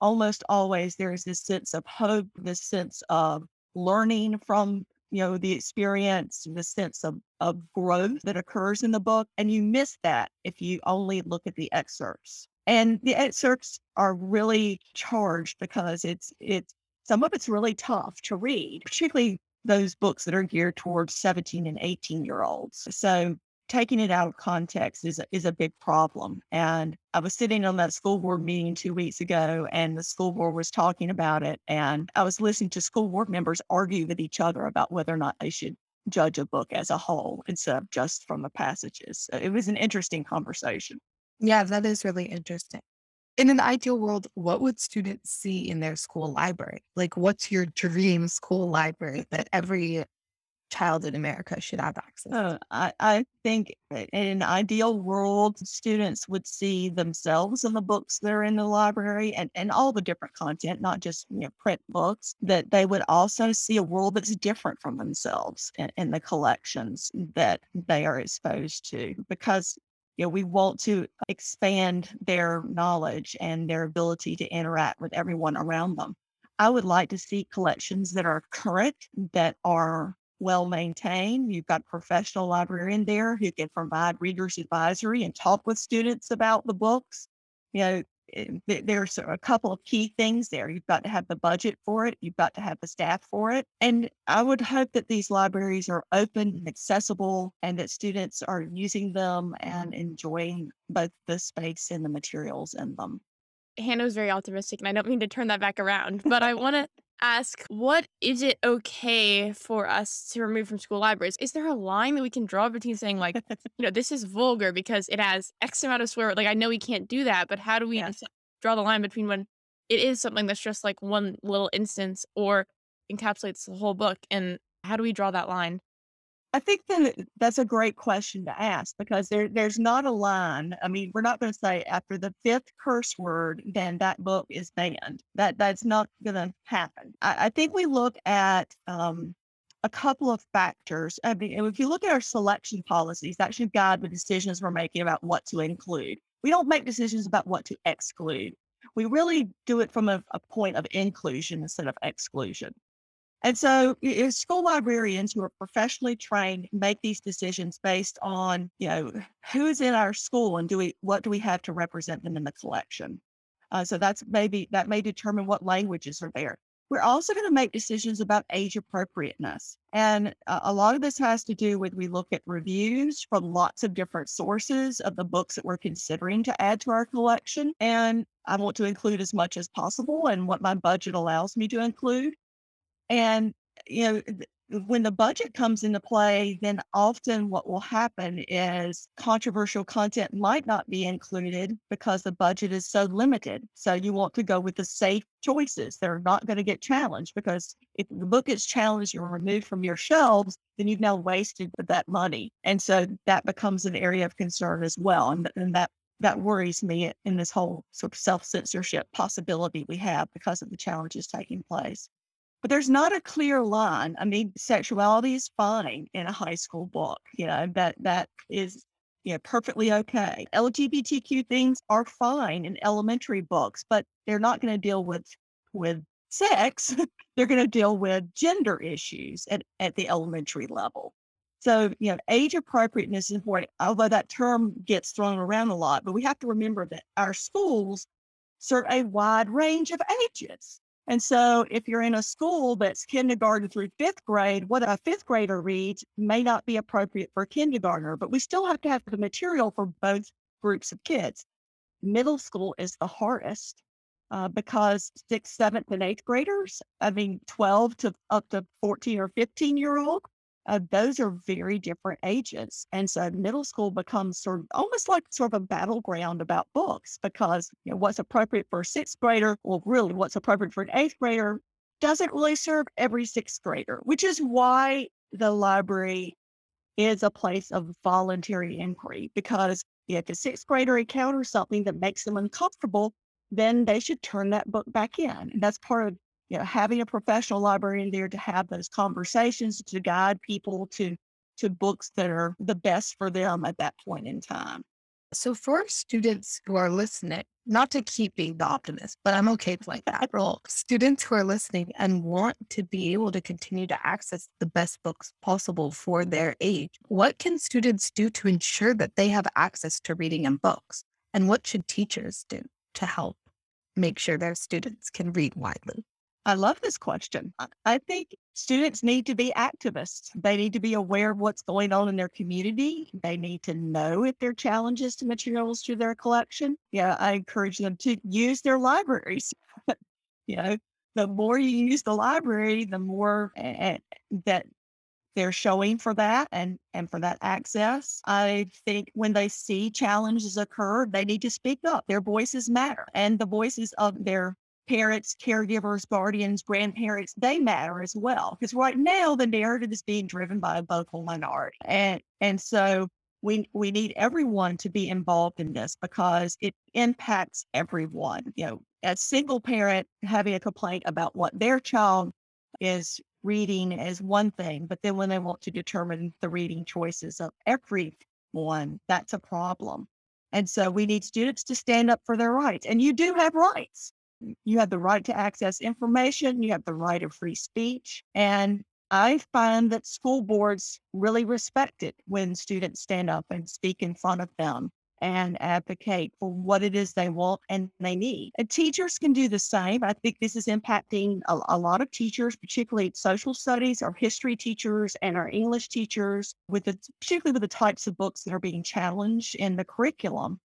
S4: almost always there is this sense of hope, this sense of learning from you know the experience the sense of, of growth that occurs in the book and you miss that if you only look at the excerpts and the excerpts are really charged because it's it's some of it's really tough to read, particularly those books that are geared towards 17 and 18 year olds. So taking it out of context is a, is a big problem. And I was sitting on that school board meeting two weeks ago, and the school board was talking about it. And I was listening to school board members argue with each other about whether or not they should judge a book as a whole instead of just from the passages. So it was an interesting conversation.
S3: Yeah, that is really interesting. In an ideal world, what would students see in their school library? Like, what's your dream school library that every child in America should have access?
S4: Uh, I, I think in an ideal world, students would see themselves in the books that are in the library and, and all the different content, not just you know, print books, that they would also see a world that's different from themselves in, in the collections that they are exposed to. Because you know, we want to expand their knowledge and their ability to interact with everyone around them. I would like to see collections that are current, that are well maintained. You've got a professional librarian there who can provide readers advisory and talk with students about the books. You know, eh, there's a couple of key things there. You've got to have the budget for it. You've got to have the staff for it. And I would hope that these libraries are open and accessible and that students are using them and enjoying both the space and the materials in them.
S2: Hannah was very optimistic, and I don't mean to turn that back around, but I want to ask what is it okay for us to remove from school libraries? Is there a line that we can draw between saying like, you know, this is vulgar because it has X amount of swear? Like I know we can't do that, but how do we draw the line between when it is something that's just like one little instance or encapsulates the whole book and how do we draw that line?
S4: I think that that's a great question to ask because there there's not a line. I mean, we're not going to say after the fifth curse word, then that book is banned. That that's not going to happen. I, I, think we look at um, a couple of factors. I mean, if you look at our selection policies, that should guide the decisions we're making about what to include. We don't make decisions about what to exclude. We really do it from a, a point of inclusion instead of exclusion. And so school librarians who are professionally trained make these decisions based on, you know, who's in our school and do we what do we have to represent them in the collection. Uh, so that's maybe that may determine what languages are there. We're also going to make decisions about age appropriateness. And uh, a lot of this has to do with we look at reviews from lots of different sources of the books that we're considering to add to our collection. And I want to include as much as possible and what my budget allows me to include. And, you know, when the budget comes into play, then often what will happen is controversial content might not be included because the budget is so limited. So you want to go with the safe choices that are not going to get challenged because if the book is challenged or removed from your shelves, then you've now wasted that money. And so that becomes an area of concern as well. And, and that that worries me in this whole sort of self censorship possibility we have because of the challenges taking place. But there's not a clear line. I mean, sexuality is fine in a high school book. You know, that that is you know, perfectly okay. LGBTQ things are fine in elementary books, but they're not going to deal with with sex. they're going to deal with gender issues at, at the elementary level. So, you know, age appropriateness is important, although that term gets thrown around a lot. But we have to remember that our schools serve a wide range of ages. And so if you're in a school that's kindergarten through fifth grade, what a fifth grader reads may not be appropriate for a kindergartner, but we still have to have the material for both groups of kids. Middle school is the hardest uh, because sixth, seventh, and eighth graders, I mean, 12 to up to 14 or 15 year old, uh, those are very different ages. And so middle school becomes sort of almost like sort of a battleground about books because you know, what's appropriate for a sixth grader, well, really what's appropriate for an eighth grader doesn't really serve every sixth grader, which is why the library is a place of voluntary inquiry because if a sixth grader encounters something that makes them uncomfortable, then they should turn that book back in. And that's part of you know, having a professional librarian there to have those conversations to guide people to to books that are the best for them at that point in time.
S3: So for students who are listening, not to keep being the optimist, but I'm okay playing that role. Students who are listening and want to be able to continue to access the best books possible for their age, what can students do to ensure that they have access to reading and books? And what should teachers do to help make sure their students can read widely?
S4: I love this question. I think students need to be activists. They need to be aware of what's going on in their community. They need to know if there are challenges to materials to their collection. Yeah, I encourage them to use their libraries. you know, the more you use the library, the more uh, that they're showing for that and and for that access. I think when they see challenges occur, they need to speak up. Their voices matter, and the voices of their parents, caregivers, guardians, grandparents, they matter as well. Because right now the narrative is being driven by a vocal minority. And and so we we need everyone to be involved in this because it impacts everyone. You know, a single parent having a complaint about what their child is reading is one thing, but then when they want to determine the reading choices of everyone, that's a problem. And so we need students to stand up for their rights. And you do have rights. You have the right to access information, you have the right of free speech. And I find that school boards really respect it when students stand up and speak in front of them and advocate for what it is they want and they need. And teachers can do the same. I think this is impacting a, a, lot of teachers, particularly social studies, our history teachers, and our English teachers, with the, particularly with the types of books that are being challenged in the curriculum.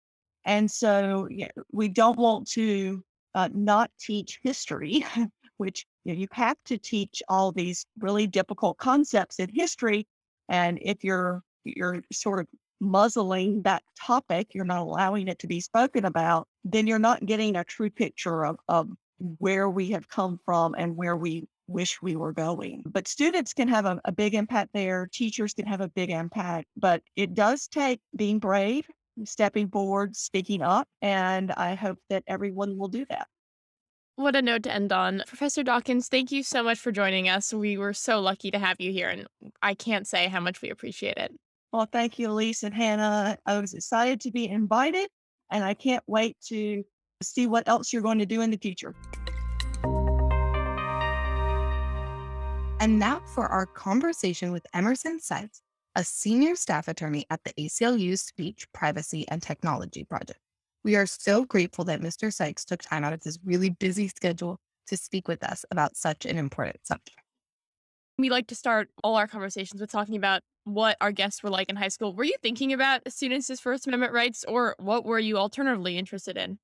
S4: And so we don't want to uh, not teach history, which you, know, you have to teach all these really difficult concepts in history. And if you're you're sort of muzzling that topic, you're not allowing it to be spoken about, then you're not getting a true picture of, of where we have come from and where we wish we were going. But students can have a, a big impact there, teachers can have a big impact, but it does take being brave, stepping forward, speaking up, and I hope that everyone will do that.
S2: What a note to end on. Professor Dawkins, thank you so much for joining us. We were so lucky to have you here, and I can't say how much we appreciate it.
S4: Well, thank you, Elise and Hannah. I was excited to be invited, and I can't wait to see what else you're going to do in the future.
S3: And now for our conversation with Emerson Sykes, a senior staff attorney at the ACLU's Speech, Privacy, and Technology Project. We are so grateful that Mr. Sykes took time out of his really busy schedule to speak with us about such an important subject.
S2: We like to start all our conversations with talking about what our guests were like in high school. Were you thinking about students' First Amendment rights, or what were you alternatively interested in?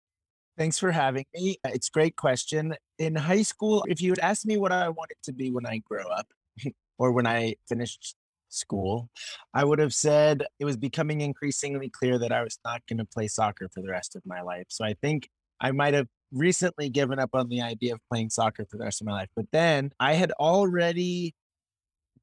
S5: Thanks for having me. It's a great question. In high school, if you had asked me what I wanted to be when I grow up or when I finished school, I would have said it was becoming increasingly clear that I was not going to play soccer for the rest of my life. So I think I might have recently given up on the idea of playing soccer for the rest of my life. But then I had already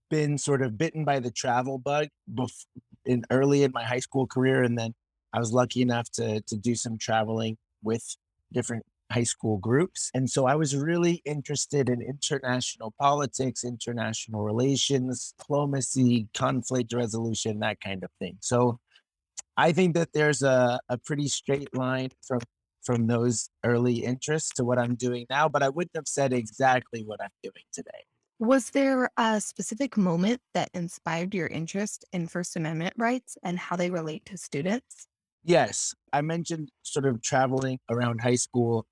S5: been sort of bitten by the travel bug bef- in early in my high school career, and then I was lucky enough to to do some traveling with different high school groups. And so I was really interested in international politics, international relations, diplomacy, conflict resolution, that kind of thing. So I think that there's a, a pretty straight line from from those early interests to what I'm doing now, but I wouldn't have said exactly what I'm doing today.
S3: Was there a specific moment that inspired your interest in First Amendment rights and how they relate to students?
S5: Yes, I mentioned sort of traveling around high school.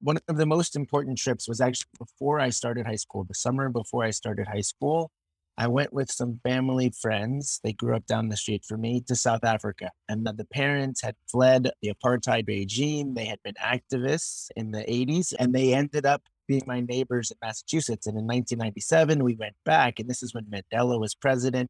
S5: One of the most important trips was actually before I started high school, the summer before I started high school. I went with some family friends. They grew up down the street from me to South Africa. And the parents had fled the apartheid regime. They had been activists in the 80s and they ended up being my neighbors in Massachusetts. And in 1997, we went back, and this is when Mandela was president.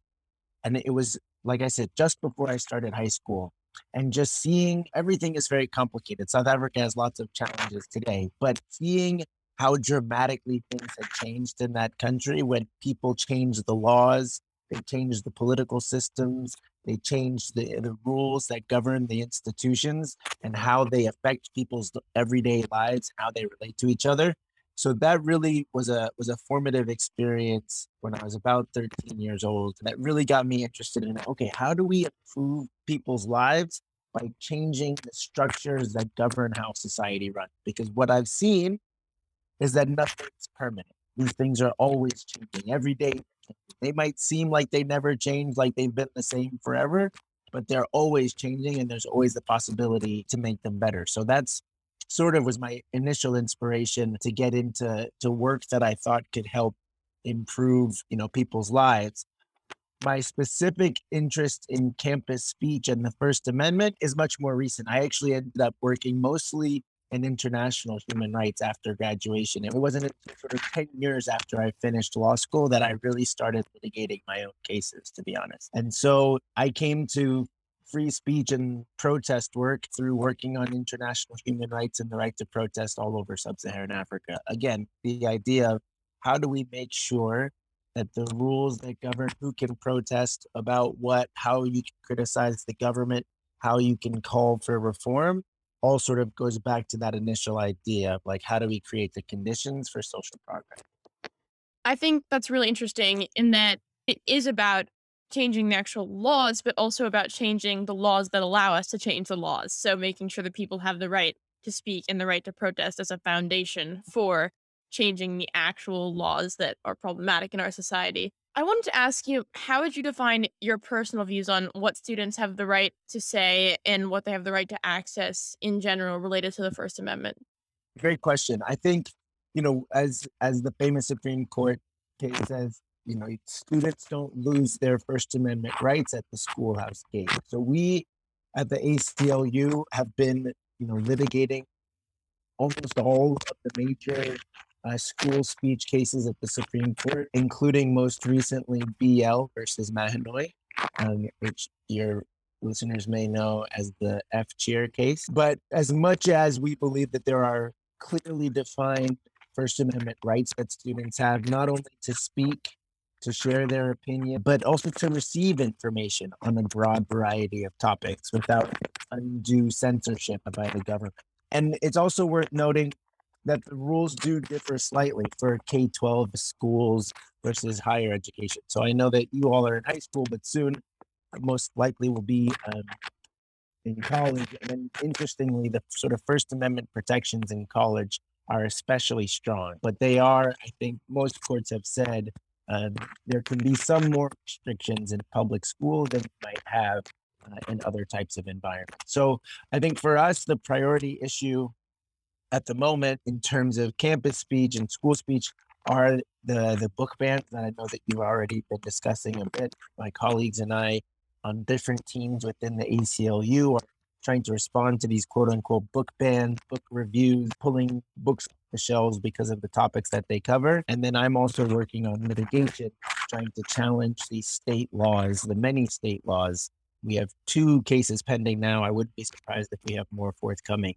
S5: And it was, like I said, just before I started high school. And just seeing everything is very complicated. South Africa has lots of challenges today, but seeing how dramatically things have changed in that country when people change the laws, they change the political systems, they change the, the rules that govern the institutions and how they affect people's everyday lives, how they relate to each other so that really was a was a formative experience when I was about 13 years old. That really got me interested in okay, how do we improve people's lives by changing the structures that govern how society runs? Because what I've seen is that nothing's permanent. These things are always changing every day. They might seem like they never change, like they've been the same forever, but they're always changing and there's always the possibility to make them better. So that's sort of was my initial inspiration to get into to work that I thought could help improve, you know, people's lives. My specific interest in campus speech and the First Amendment is much more recent. I actually ended up working mostly in international human rights after graduation. It wasn't sort of 10 years after I finished law school that I really started litigating my own cases, to be honest. And so I came to free speech and protest work through working on international human rights and the right to protest all over sub-Saharan Africa. Again, the idea of how do we make sure that the rules that govern who can protest about what, how you can criticize the government, how you can call for reform, all sort of goes back to that initial idea of like how do we create the conditions for social progress.
S2: I think that's really interesting in that it is about changing the actual laws, but also about changing the laws that allow us to change the laws. So making sure that people have the right to speak and the right to protest as a foundation for changing the actual laws that are problematic in our society. I wanted to ask you, how would you define your personal views on what students have the right to say and what they have the right to access in general related to the First Amendment?
S5: Great question. I think, you know, as as the famous Supreme Court case says, you know, students don't lose their First Amendment rights at the schoolhouse gate. So we at the ACLU have been, you know, litigating almost all of the major uh, school speech cases at the Supreme Court, including most recently BL versus Mahanoy, um, which your listeners may know as the F chair case. But as much as we believe that there are clearly defined First Amendment rights that students have, not only to speak, to share their opinion, but also to receive information on a broad variety of topics without undue censorship by the government. And it's also worth noting that the rules do differ slightly for K 12 schools versus higher education. So I know that you all are in high school, but soon most likely will be um, in college. And then, interestingly, the sort of First Amendment protections in college are especially strong, but they are, I think most courts have said, uh, there can be some more restrictions in public school than you might have uh, in other types of environments. So I think for us, the priority issue at the moment in terms of campus speech and school speech are the the book bans that I know that you've already been discussing a bit. My colleagues and I on different teams within the ACLU are trying to respond to these quote unquote book bans, book reviews, pulling books off the shelves because of the topics that they cover. And then I'm also working on litigation, trying to challenge these state laws, the many state laws. We have two cases pending now. I wouldn't be surprised if we have more forthcoming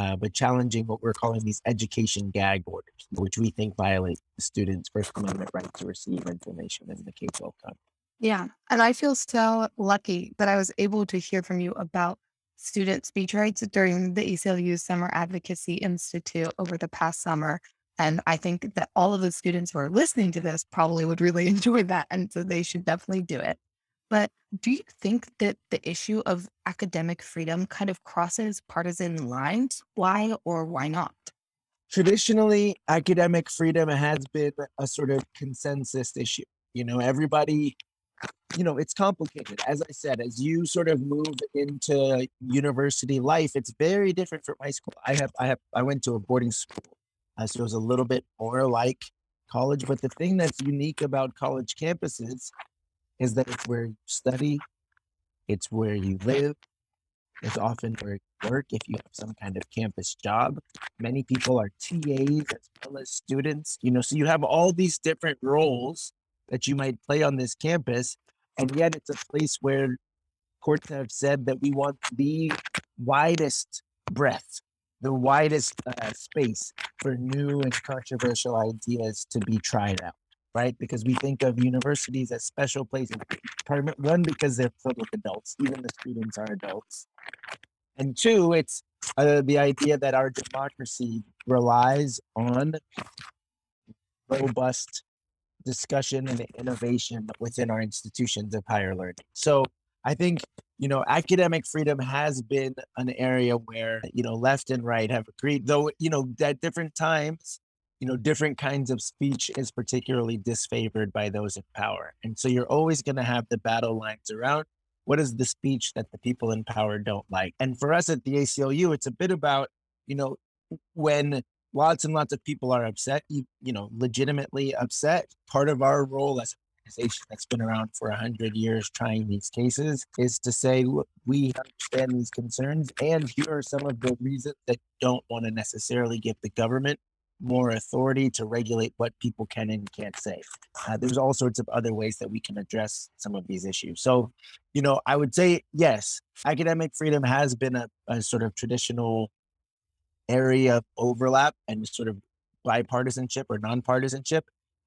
S5: uh, but challenging what we're calling these education gag orders, which we think violate the students' First Amendment right to receive information in the K 12 context.
S3: Yeah. And I feel so lucky that I was able to hear from you about student speech rights during the ACLU Summer Advocacy Institute over the past summer. And I think that all of the students who are listening to this probably would really enjoy that. And so they should definitely do it. But do you think that the issue of academic freedom kind of crosses partisan lines? Why or why not?
S5: Traditionally, academic freedom has been a sort of consensus issue. You know, everybody, you know, it's complicated. As I said, as you sort of move into university life, it's very different from high school. I have, I have, I went to a boarding school, uh, so it was a little bit more like college. But the thing that's unique about college campuses is that it's where you study, it's where you live, it's often where you work if you have some kind of campus job. Many people are TAs as well as students, you know, so you have all these different roles that you might play on this campus. And yet it's a place where courts have said that we want the widest breadth, the widest uh, space for new and controversial ideas to be tried out right? Because we think of universities as special places. One, because they're filled with adults, even the students are adults. And two, it's uh, the idea that our democracy relies on robust discussion and innovation within our institutions of higher learning. So I think, you know, academic freedom has been an area where, you know, left and right have agreed, though, you know, at different times, you know, different kinds of speech is particularly disfavored by those in power. And so you're always going to have the battle lines around what is the speech that the people in power don't like. And for us at the ACLU, it's a bit about, you know, when lots and lots of people are upset, you, you know, legitimately upset, part of our role as an organization that's been around for 100 years trying these cases is to say, look, we understand these concerns, and here are some of the reasons that don't want to necessarily give the government more authority to regulate what people can and can't say. Uh, there's all sorts of other ways that we can address some of these issues. So, you know, I would say yes, academic freedom has been a, a sort of traditional area of overlap and sort of bipartisanship or nonpartisanship.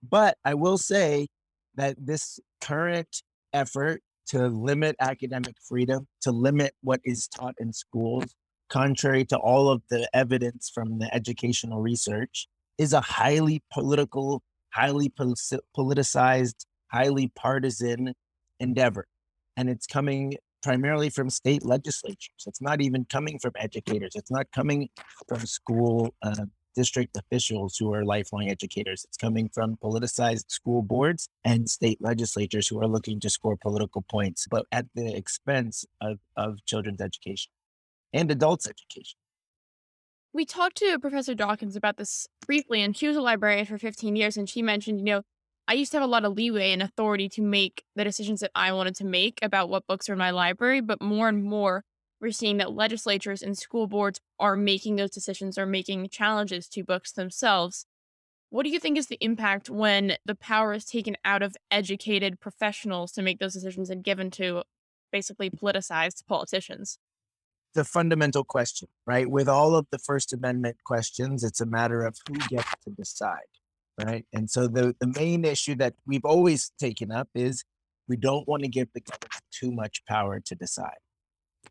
S5: But I will say that this current effort to limit academic freedom, to limit what is taught in schools, contrary to all of the evidence from the educational research, is a highly political, highly politicized, highly partisan endeavor. And it's coming primarily from state legislatures. It's not even coming from educators. It's not coming from school uh, district officials who are lifelong educators. It's coming from politicized school boards and state legislatures who are looking to score political points, but at the expense of, of children's education and adults' education.
S2: We talked to Professor Dawkins about this briefly, and she was a librarian for 15 years, and she mentioned, you know, I used to have a lot of leeway and authority to make the decisions that I wanted to make about what books are in my library, but more and more we're seeing that legislatures and school boards are making those decisions or making challenges to books themselves. What do you think is the impact when the power is taken out of educated professionals to make those decisions and given to basically politicized politicians?
S5: The fundamental question, right? With all of the First Amendment questions, it's a matter of who gets to decide, right? And so the, the main issue that we've always taken up is we don't want to give the government too much power to decide.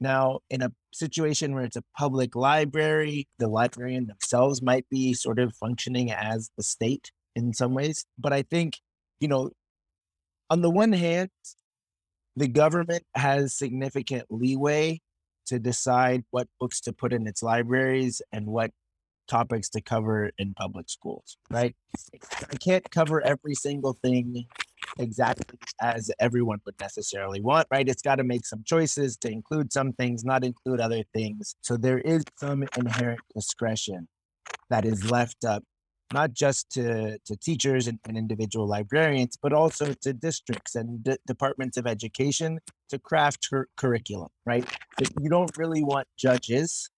S5: Now, in a situation where it's a public library, the librarian themselves might be sort of functioning as the state in some ways. But I think, you know, on the one hand, the government has significant leeway to decide what books to put in its libraries and what topics to cover in public schools, right? I can't cover every single thing exactly as everyone would necessarily want, right? It's got to make some choices to include some things, not include other things. So there is some inherent discretion that is left up not just to, to teachers and, and individual librarians, but also to districts and d- departments of education to craft cur- curriculum, right? You don't really want judges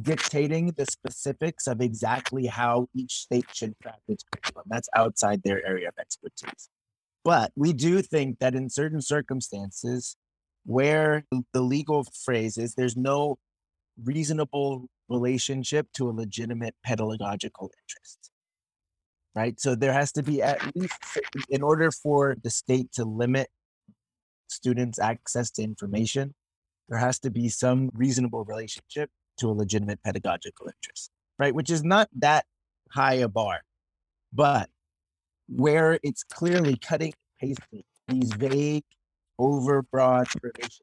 S5: dictating the specifics of exactly how each state should craft its curriculum. That's outside their area of expertise. But we do think that in certain circumstances where the legal phrase is there's no reasonable relationship to a legitimate pedagogical interest. Right. So there has to be at least, in order for the state to limit students' access to information, there has to be some reasonable relationship to a legitimate pedagogical interest. Right. Which is not that high a bar. But where it's clearly cutting and pasting these vague, overbroad provisions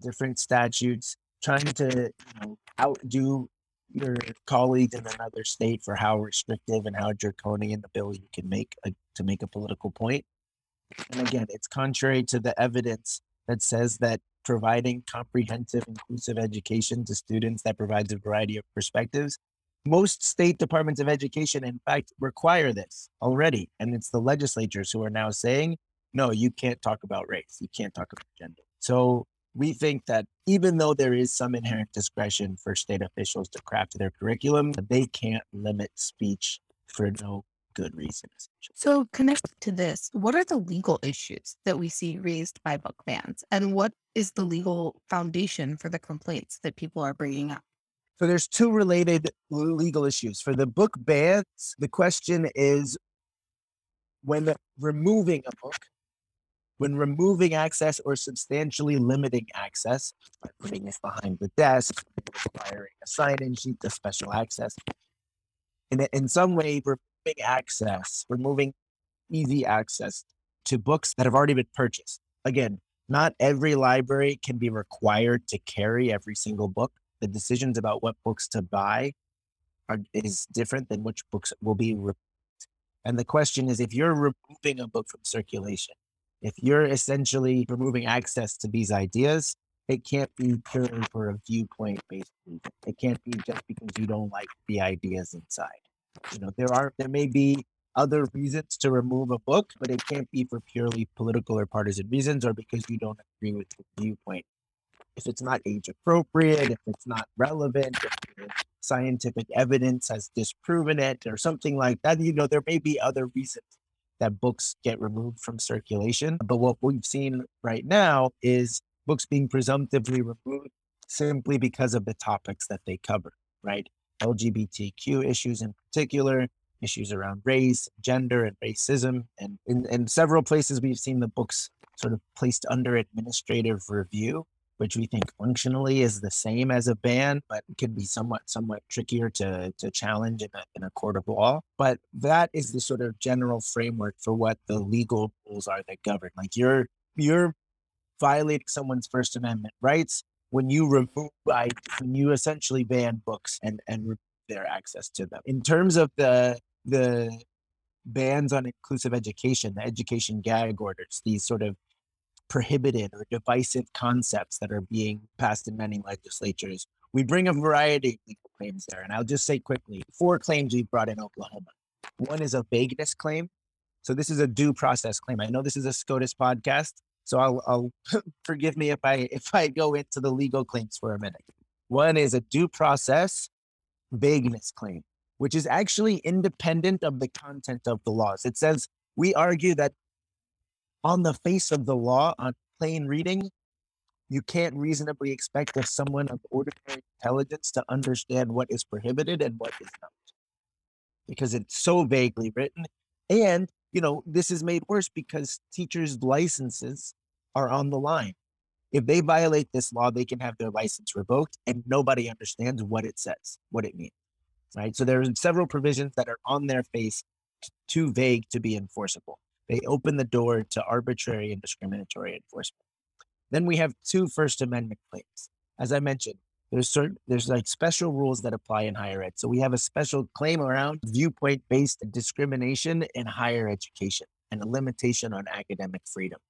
S5: different statutes, trying to you know, outdo your colleagues in another state for how restrictive and how draconian the bill you can make a, to make a political point. And again, it's contrary to the evidence that says that providing comprehensive, inclusive education to students that provides a variety of perspectives most state departments of education, in fact, require this already. And it's the legislatures who are now saying, no, you can't talk about race. You can't talk about gender. So we think that even though there is some inherent discretion for state officials to craft their curriculum, they can't limit speech for no good reason.
S3: So, connected to this, what are the legal issues that we see raised by book bans? And what is the legal foundation for the complaints that people are bringing up?
S5: So there's two related legal issues. For the book bans, the question is when removing a book, when removing access or substantially limiting access by putting it behind the desk, requiring a sign-in sheet to special access, in, in some way removing access, removing easy access to books that have already been purchased. Again, not every library can be required to carry every single book the decisions about what books to buy are, is different than which books will be removed. And the question is if you're removing a book from circulation, if you're essentially removing access to these ideas, it can't be purely for a viewpoint based reason. It can't be just because you don't like the ideas inside. You know, there are there may be other reasons to remove a book, but it can't be for purely political or partisan reasons or because you don't agree with the viewpoint if it's not age appropriate, if it's not relevant, if scientific evidence has disproven it or something like that. You know, there may be other reasons that books get removed from circulation. But what we've seen right now is books being presumptively removed simply because of the topics that they cover, right? LGBTQ issues in particular, issues around race, gender, and racism. And in, in several places, we've seen the books sort of placed under administrative review which we think functionally is the same as a ban, but could be somewhat somewhat trickier to to challenge in a, in a court of law. But that is the sort of general framework for what the legal rules are that govern. Like you're you're violating someone's First Amendment rights when you remove by when you essentially ban books and and their access to them. In terms of the the bans on inclusive education, the education gag orders, these sort of prohibited or divisive concepts that are being passed in many legislatures. We bring a variety of legal claims there. And I'll just say quickly four claims we've brought in Oklahoma. One is a vagueness claim. So this is a due process claim. I know this is a SCOTUS podcast, so I'll, I'll forgive me if I if I go into the legal claims for a minute. One is a due process vagueness claim, which is actually independent of the content of the laws. It says we argue that on the face of the law, on plain reading, you can't reasonably expect of someone of ordinary intelligence to understand what is prohibited and what is not because it's so vaguely written. And, you know, this is made worse because teachers' licenses are on the line. If they violate this law, they can have their license revoked and nobody understands what it says, what it means. Right. So there are several provisions that are on their face too vague to be enforceable. They open the door to arbitrary and discriminatory enforcement. Then we have two First Amendment claims. As I mentioned, there's certain there's like special rules that apply in higher ed. So we have a special claim around viewpoint-based discrimination in higher education and a limitation on academic freedom.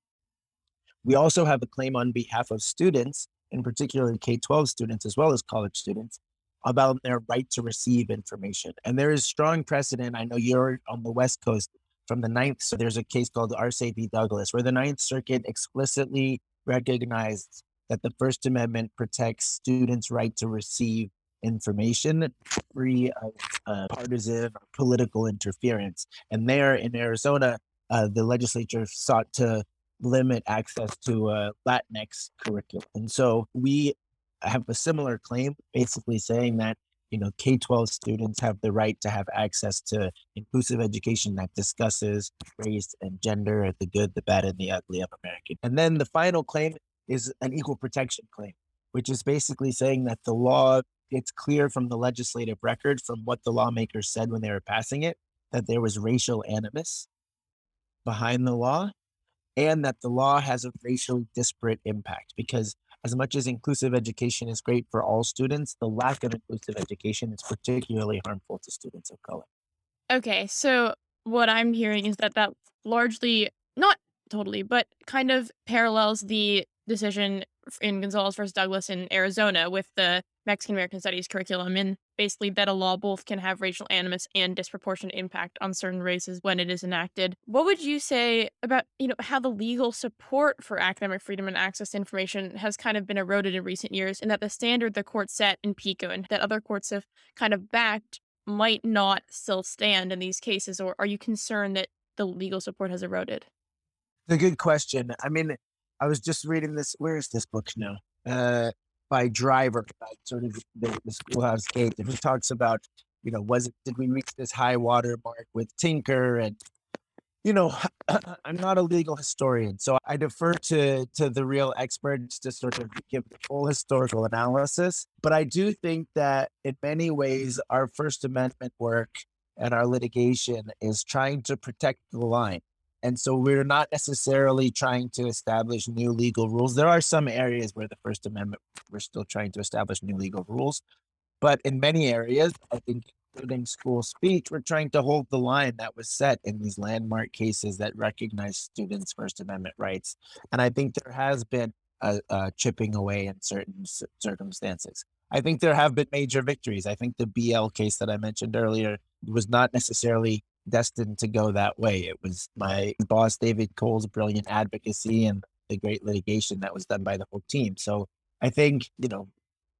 S5: We also have a claim on behalf of students, in particular K-12 students as well as college students, about their right to receive information. And there is strong precedent. I know you're on the West Coast from the Ninth. So there's a case called Arce v. Douglas, where the Ninth Circuit explicitly recognized that the First Amendment protects students' right to receive information free of uh, partisan political interference. And there in Arizona, uh, the legislature sought to limit access to a Latinx curriculum. And so we have a similar claim, basically saying that you know, K 12 students have the right to have access to inclusive education that discusses race and gender, the good, the bad, and the ugly of American. And then the final claim is an equal protection claim, which is basically saying that the law, it's clear from the legislative record, from what the lawmakers said when they were passing it, that there was racial animus behind the law and that the law has a racially disparate impact because as much as inclusive education is great for all students, the lack of inclusive education is particularly harmful to students of color.
S2: Okay, so what I'm hearing is that that largely, not totally, but kind of parallels the decision in Gonzalez versus Douglas in Arizona with the Mexican American Studies curriculum, and basically that a law both can have racial animus and disproportionate impact on certain races when it is enacted. What would you say about you know how the legal support for academic freedom and access to information has kind of been eroded in recent years, and that the standard the court set in Pico and that other courts have kind of backed might not still stand in these cases, or are you concerned that the legal support has eroded?
S5: It's a good question. I mean, I was just reading this. Where is this book now? Uh, by Driver, by sort of the, the Schoolhouse Gate, he talks about, you know, was it did we reach this high water mark with Tinker and you know, I'm not a legal historian, so I defer to to the real experts to sort of give the full historical analysis. But I do think that in many ways, our First Amendment work and our litigation is trying to protect the line. And so we're not necessarily trying to establish new legal rules. There are some areas where the First Amendment, we're still trying to establish new legal rules. But in many areas, I think, including school speech, we're trying to hold the line that was set in these landmark cases that recognize students' First Amendment rights. And I think there has been a, a chipping away in certain circumstances. I think there have been major victories. I think the BL case that I mentioned earlier was not necessarily destined to go that way. It was my boss, David Cole's brilliant advocacy and the great litigation that was done by the whole team. So I think, you know,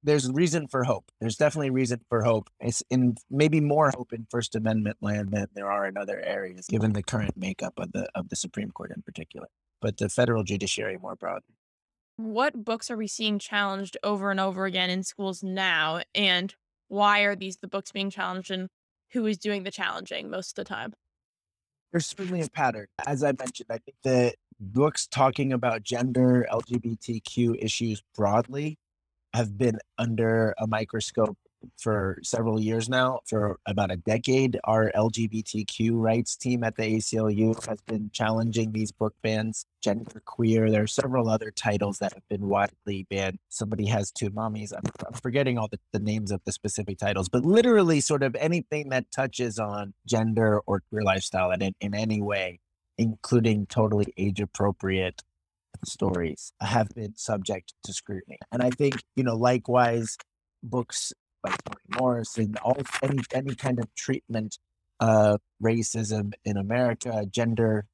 S5: there's reason for hope. There's definitely reason for hope. It's in maybe more hope in First Amendment land than there are in other areas, given the current makeup of the of the Supreme Court in particular, but the federal judiciary more broadly.
S2: What books are we seeing challenged over and over again in schools now, and why are these the books being challenged, and who is doing the challenging most of the time?
S5: There's certainly a pattern. As I mentioned, I think that books talking about gender, LGBTQ issues broadly have been under a microscope for several years now, for about a decade. Our LGBTQ rights team at the ACLU has been challenging these book bans, gender queer. There are several other titles that have been widely banned. Somebody has two mommies. I'm, I'm forgetting all the, the names of the specific titles, but literally, sort of anything that touches on gender or queer lifestyle in, in any way, including totally age appropriate stories have been subject to scrutiny. And I think, you know, likewise, books Toni Morrison, all any any kind of treatment of racism in America, gender,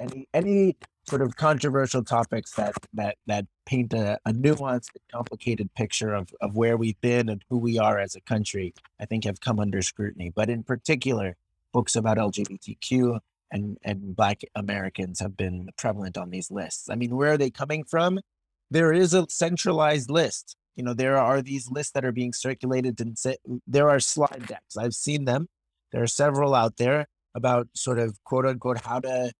S5: any any sort of controversial topics that that that paint a, a nuanced and complicated picture of, of where we've been and who we are as a country, I think have come under scrutiny. But in particular, books about LGBTQ and and black Americans have been prevalent on these lists. I mean, where are they coming from? There is a centralized list you know there are these lists that are being circulated and say, there are slide decks. I've seen them. There are several out there about sort of quote unquote how to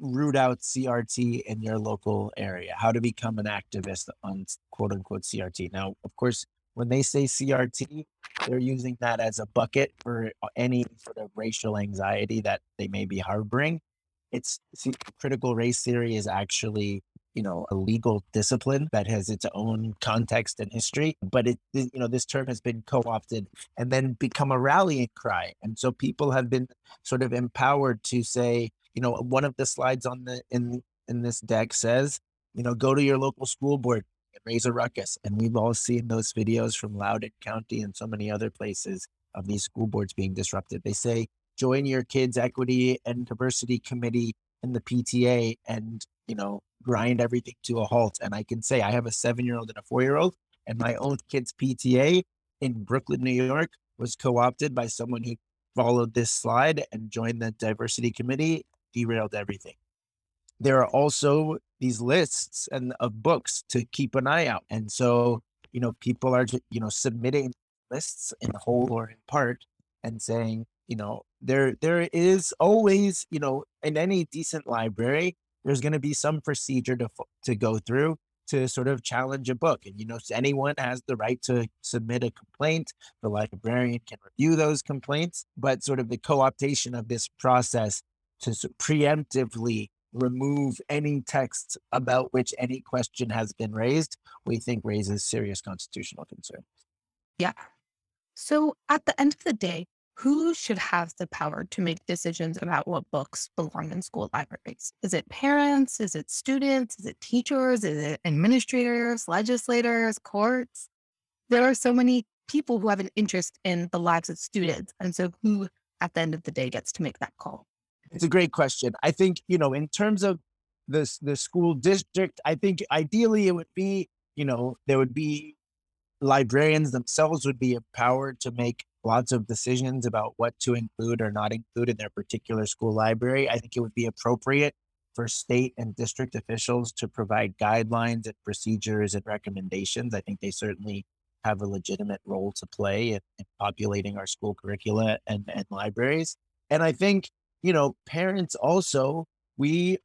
S5: root out crt in your local area how to become an activist on quote unquote crt now of course when they say crt they're using that as a bucket for any sort of racial anxiety that they may be harboring. It's critical race theory is actually you know a legal discipline that has its own context and history but it you know this term has been co-opted and then become a rallying cry. And so people have been sort of empowered to say you know one of the slides on the in in this deck says you know go to your local school board and raise a ruckus. And we've all seen those videos from loudoun county and so many other places of these school boards being disrupted. They say join your kids equity and diversity committee in the pta and you know grind everything to a halt. And I can say I have a seven year old and a four year old, and my own kid's PTA in Brooklyn, New York was co opted by someone who followed this slide and joined the diversity committee, derailed everything. There are also these lists and of books to keep an eye out. And so, you know, people are, you know, submitting lists in whole or in part and saying, you know, there there is always, you know, in any decent library, there's going to be some procedure to to go through to sort of challenge a book. And you know, anyone has the right to submit a complaint. The librarian can review those complaints, but sort of the co-optation of this process to preemptively remove any text about which any question has been raised, we think raises serious constitutional concerns.
S3: Yeah. So at the end of the day, who should have the power to make decisions about what books belong in school libraries? Is it parents? Is it students? Is it teachers? Is it administrators, legislators, courts? There are so many people who have an interest in the lives of students. And so, who at the end of the day gets to make that call?
S5: It's a great question. I think, you know, in terms of the, the school district, I think ideally it would be, you know, there would be librarians themselves would be empowered to make lots of decisions about what to include or not include in their particular school library. I think it would be appropriate for state and district officials to provide guidelines and procedures and recommendations. I think they certainly have a legitimate role to play in, in populating our school curricula and, and libraries. And I think, you know, parents also, we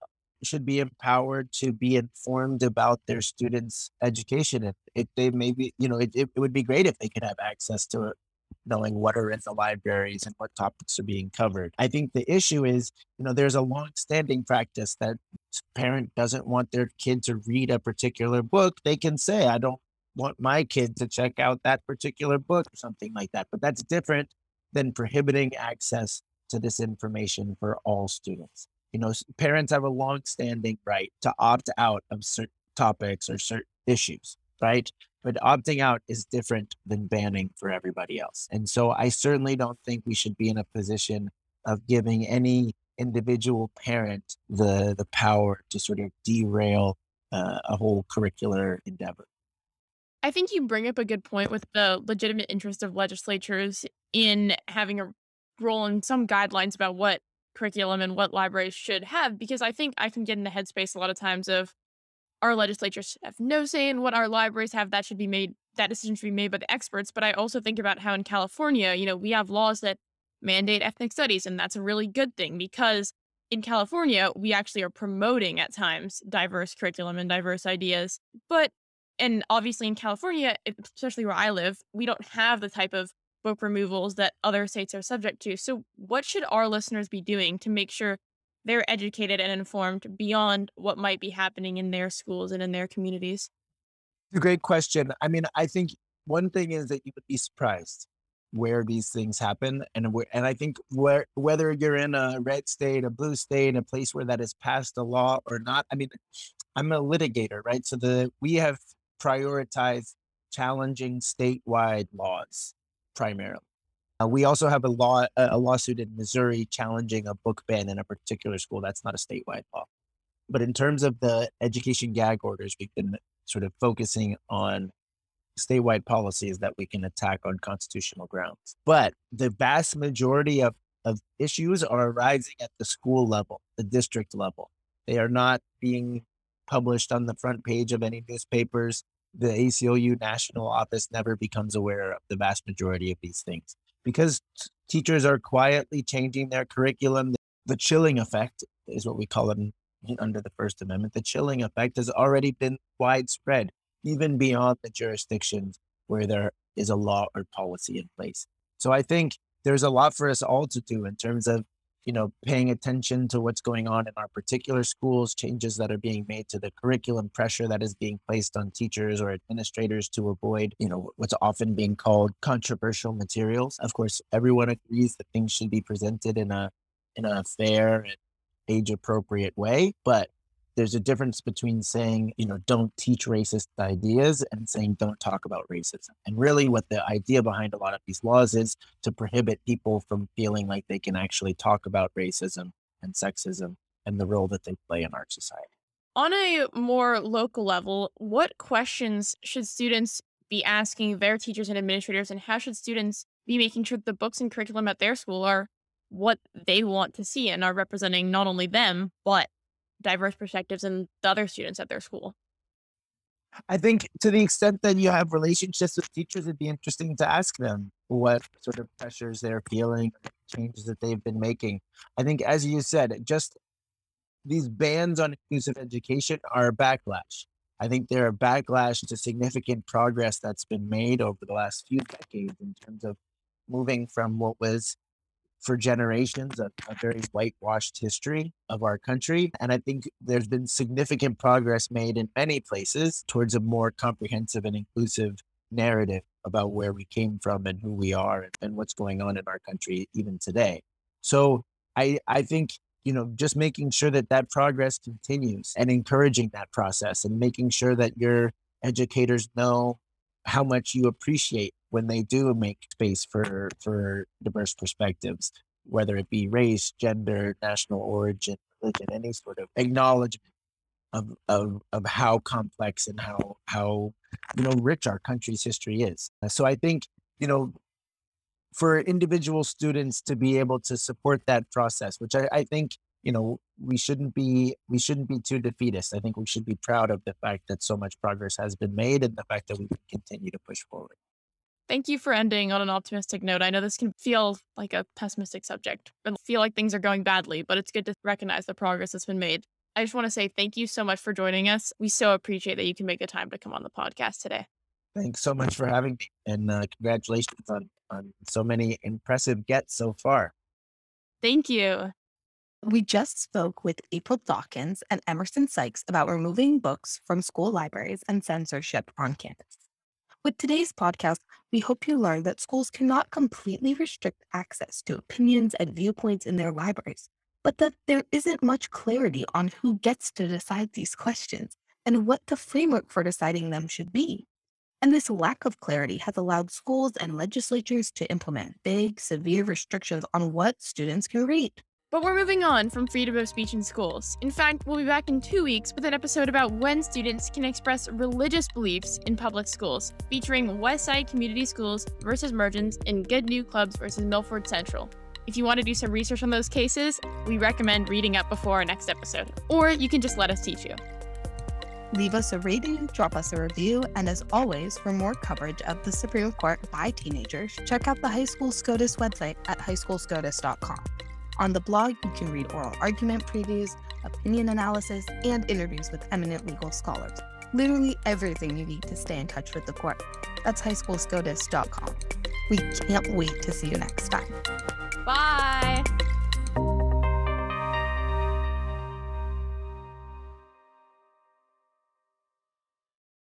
S5: should be empowered to be informed about their students' education. If, if they maybe, you know, it, it, would be great if they could have access to knowing what are in the libraries and what topics are being covered. I think the issue is, you know, there's a long-standing practice that parent doesn't want their kid to read a particular book. They can say, I don't want my kid to check out that particular book or something like that. But that's different than prohibiting access to this information for all students. You know, parents have a long-standing right to opt out of certain topics or certain issues, right? But opting out is different than banning for everybody else. And so I certainly don't think we should be in a position of giving any individual parent the the power to sort of derail uh, a whole curricular endeavor.
S2: I think you bring up a good point with the legitimate interest of legislatures in having a role in some guidelines about what curriculum and what libraries should have, because I think I can get in the headspace a lot of times of our legislatures have no say in what our libraries have. That should be made, that decision should be made by the experts. But I also think about how in California, you know, we have laws that mandate ethnic studies, and that's a really good thing because in California, we actually are promoting at times diverse curriculum and diverse ideas. But, and obviously in California, especially where I live, we don't have the type of book removals that other states are subject to. So, what should our listeners be doing to make sure they're educated and informed beyond what might be happening in their schools and in their communities?
S5: It's a great question. I mean, I think one thing is that you would be surprised where these things happen, and where, and I think where whether you're in a red state, a blue state, a place where that has passed a law or not. I mean, I'm a litigator, right? So the we have prioritized challenging statewide laws primarily. Uh, we also have a law a lawsuit in Missouri challenging a book ban in a particular school. That's not a statewide law. But in terms of the education gag orders, we've been sort of focusing on statewide policies that we can attack on constitutional grounds. But the vast majority of, of issues are arising at the school level, the district level. They are not being published on the front page of any newspapers the ACLU national office never becomes aware of the vast majority of these things because teachers are quietly changing their curriculum. The chilling effect is what we call it under the First Amendment. The chilling effect has already been widespread, even beyond the jurisdictions where there is a law or policy in place. So I think there's a lot for us all to do in terms of you know, paying attention to what's going on in our particular schools, changes that are being made to the curriculum, pressure that is being placed on teachers or administrators to avoid, you know, what's often being called controversial materials. Of course, everyone agrees that things should be presented in a in a fair and age appropriate way, but there's a difference between saying, you know, don't teach racist ideas and saying don't talk about racism. And really, what the idea behind a lot of these laws is to prohibit people from feeling like they can actually talk about racism and sexism and the role that they play in our society.
S2: On a more local level, what questions should students be asking their teachers and administrators, and how should students be making sure that the books and curriculum at their school are what they want to see and are representing not only them, but diverse perspectives and the other students at their school?
S5: I think to the extent that you have relationships with teachers, it'd be interesting to ask them what sort of pressures they're feeling, changes that they've been making. I think, as you said, just these bans on inclusive education are a backlash. I think they're a backlash to significant progress that's been made over the last few decades in terms of moving from what was for generations a, a, very whitewashed history of our country. And I think there's been significant progress made in many places towards a more comprehensive and inclusive narrative about where we came from and who we are and, and what's going on in our country even today. So I, I think you know just making sure that that progress continues and encouraging that process and making sure that your educators know how much you appreciate when they do make space for for diverse perspectives, whether it be race, gender, national origin, religion, any sort of acknowledgement of of of how complex and how how you know rich our country's history is. Uh, so I think you know for individual students to be able to support that process, which I, I think you know we shouldn't be we shouldn't be too defeatist. I think we should be proud of the fact that so much progress has been made and the fact that we can continue to push forward.
S2: Thank you for ending on an optimistic note. I know this can feel like a pessimistic subject and feel like things are going badly, but it's good to recognize the progress that's been made. I just want to say thank you so much for joining us. We so appreciate that you can make the time to come on the podcast today.
S5: Thanks so much for having me, and uh, congratulations on on so many impressive gets so far.
S2: Thank you.
S3: We just spoke with April Dawkins and Emerson Sykes about removing books from school libraries and censorship on campus. With today's podcast, we hope you learned that schools cannot completely restrict access to opinions and viewpoints in their libraries, but that there isn't much clarity on who gets to decide these questions and what the framework for deciding them should be. And this lack of clarity has allowed schools and legislatures to implement big, severe restrictions on what students can read.
S2: But we're moving on from freedom of speech in schools. In fact, we'll be back in two weeks with an episode about when students can express religious beliefs in public schools, featuring Westside Community Schools versus Mergens and Good News Clubs versus Milford Central. If you want to do some research on those cases, we recommend reading up before our next episode, or you can just let us teach you.
S3: Leave us a rating, drop us a review, and as always, for more coverage of the Supreme Court by teenagers, check out the High School SCOTUS website at highschoolscotus.com. On the blog, you can read oral argument previews, opinion analysis, and interviews with eminent legal scholars. Literally everything you need to stay in touch with the court. That's highschoolscotus.com. We can't wait to see you next time.
S2: Bye.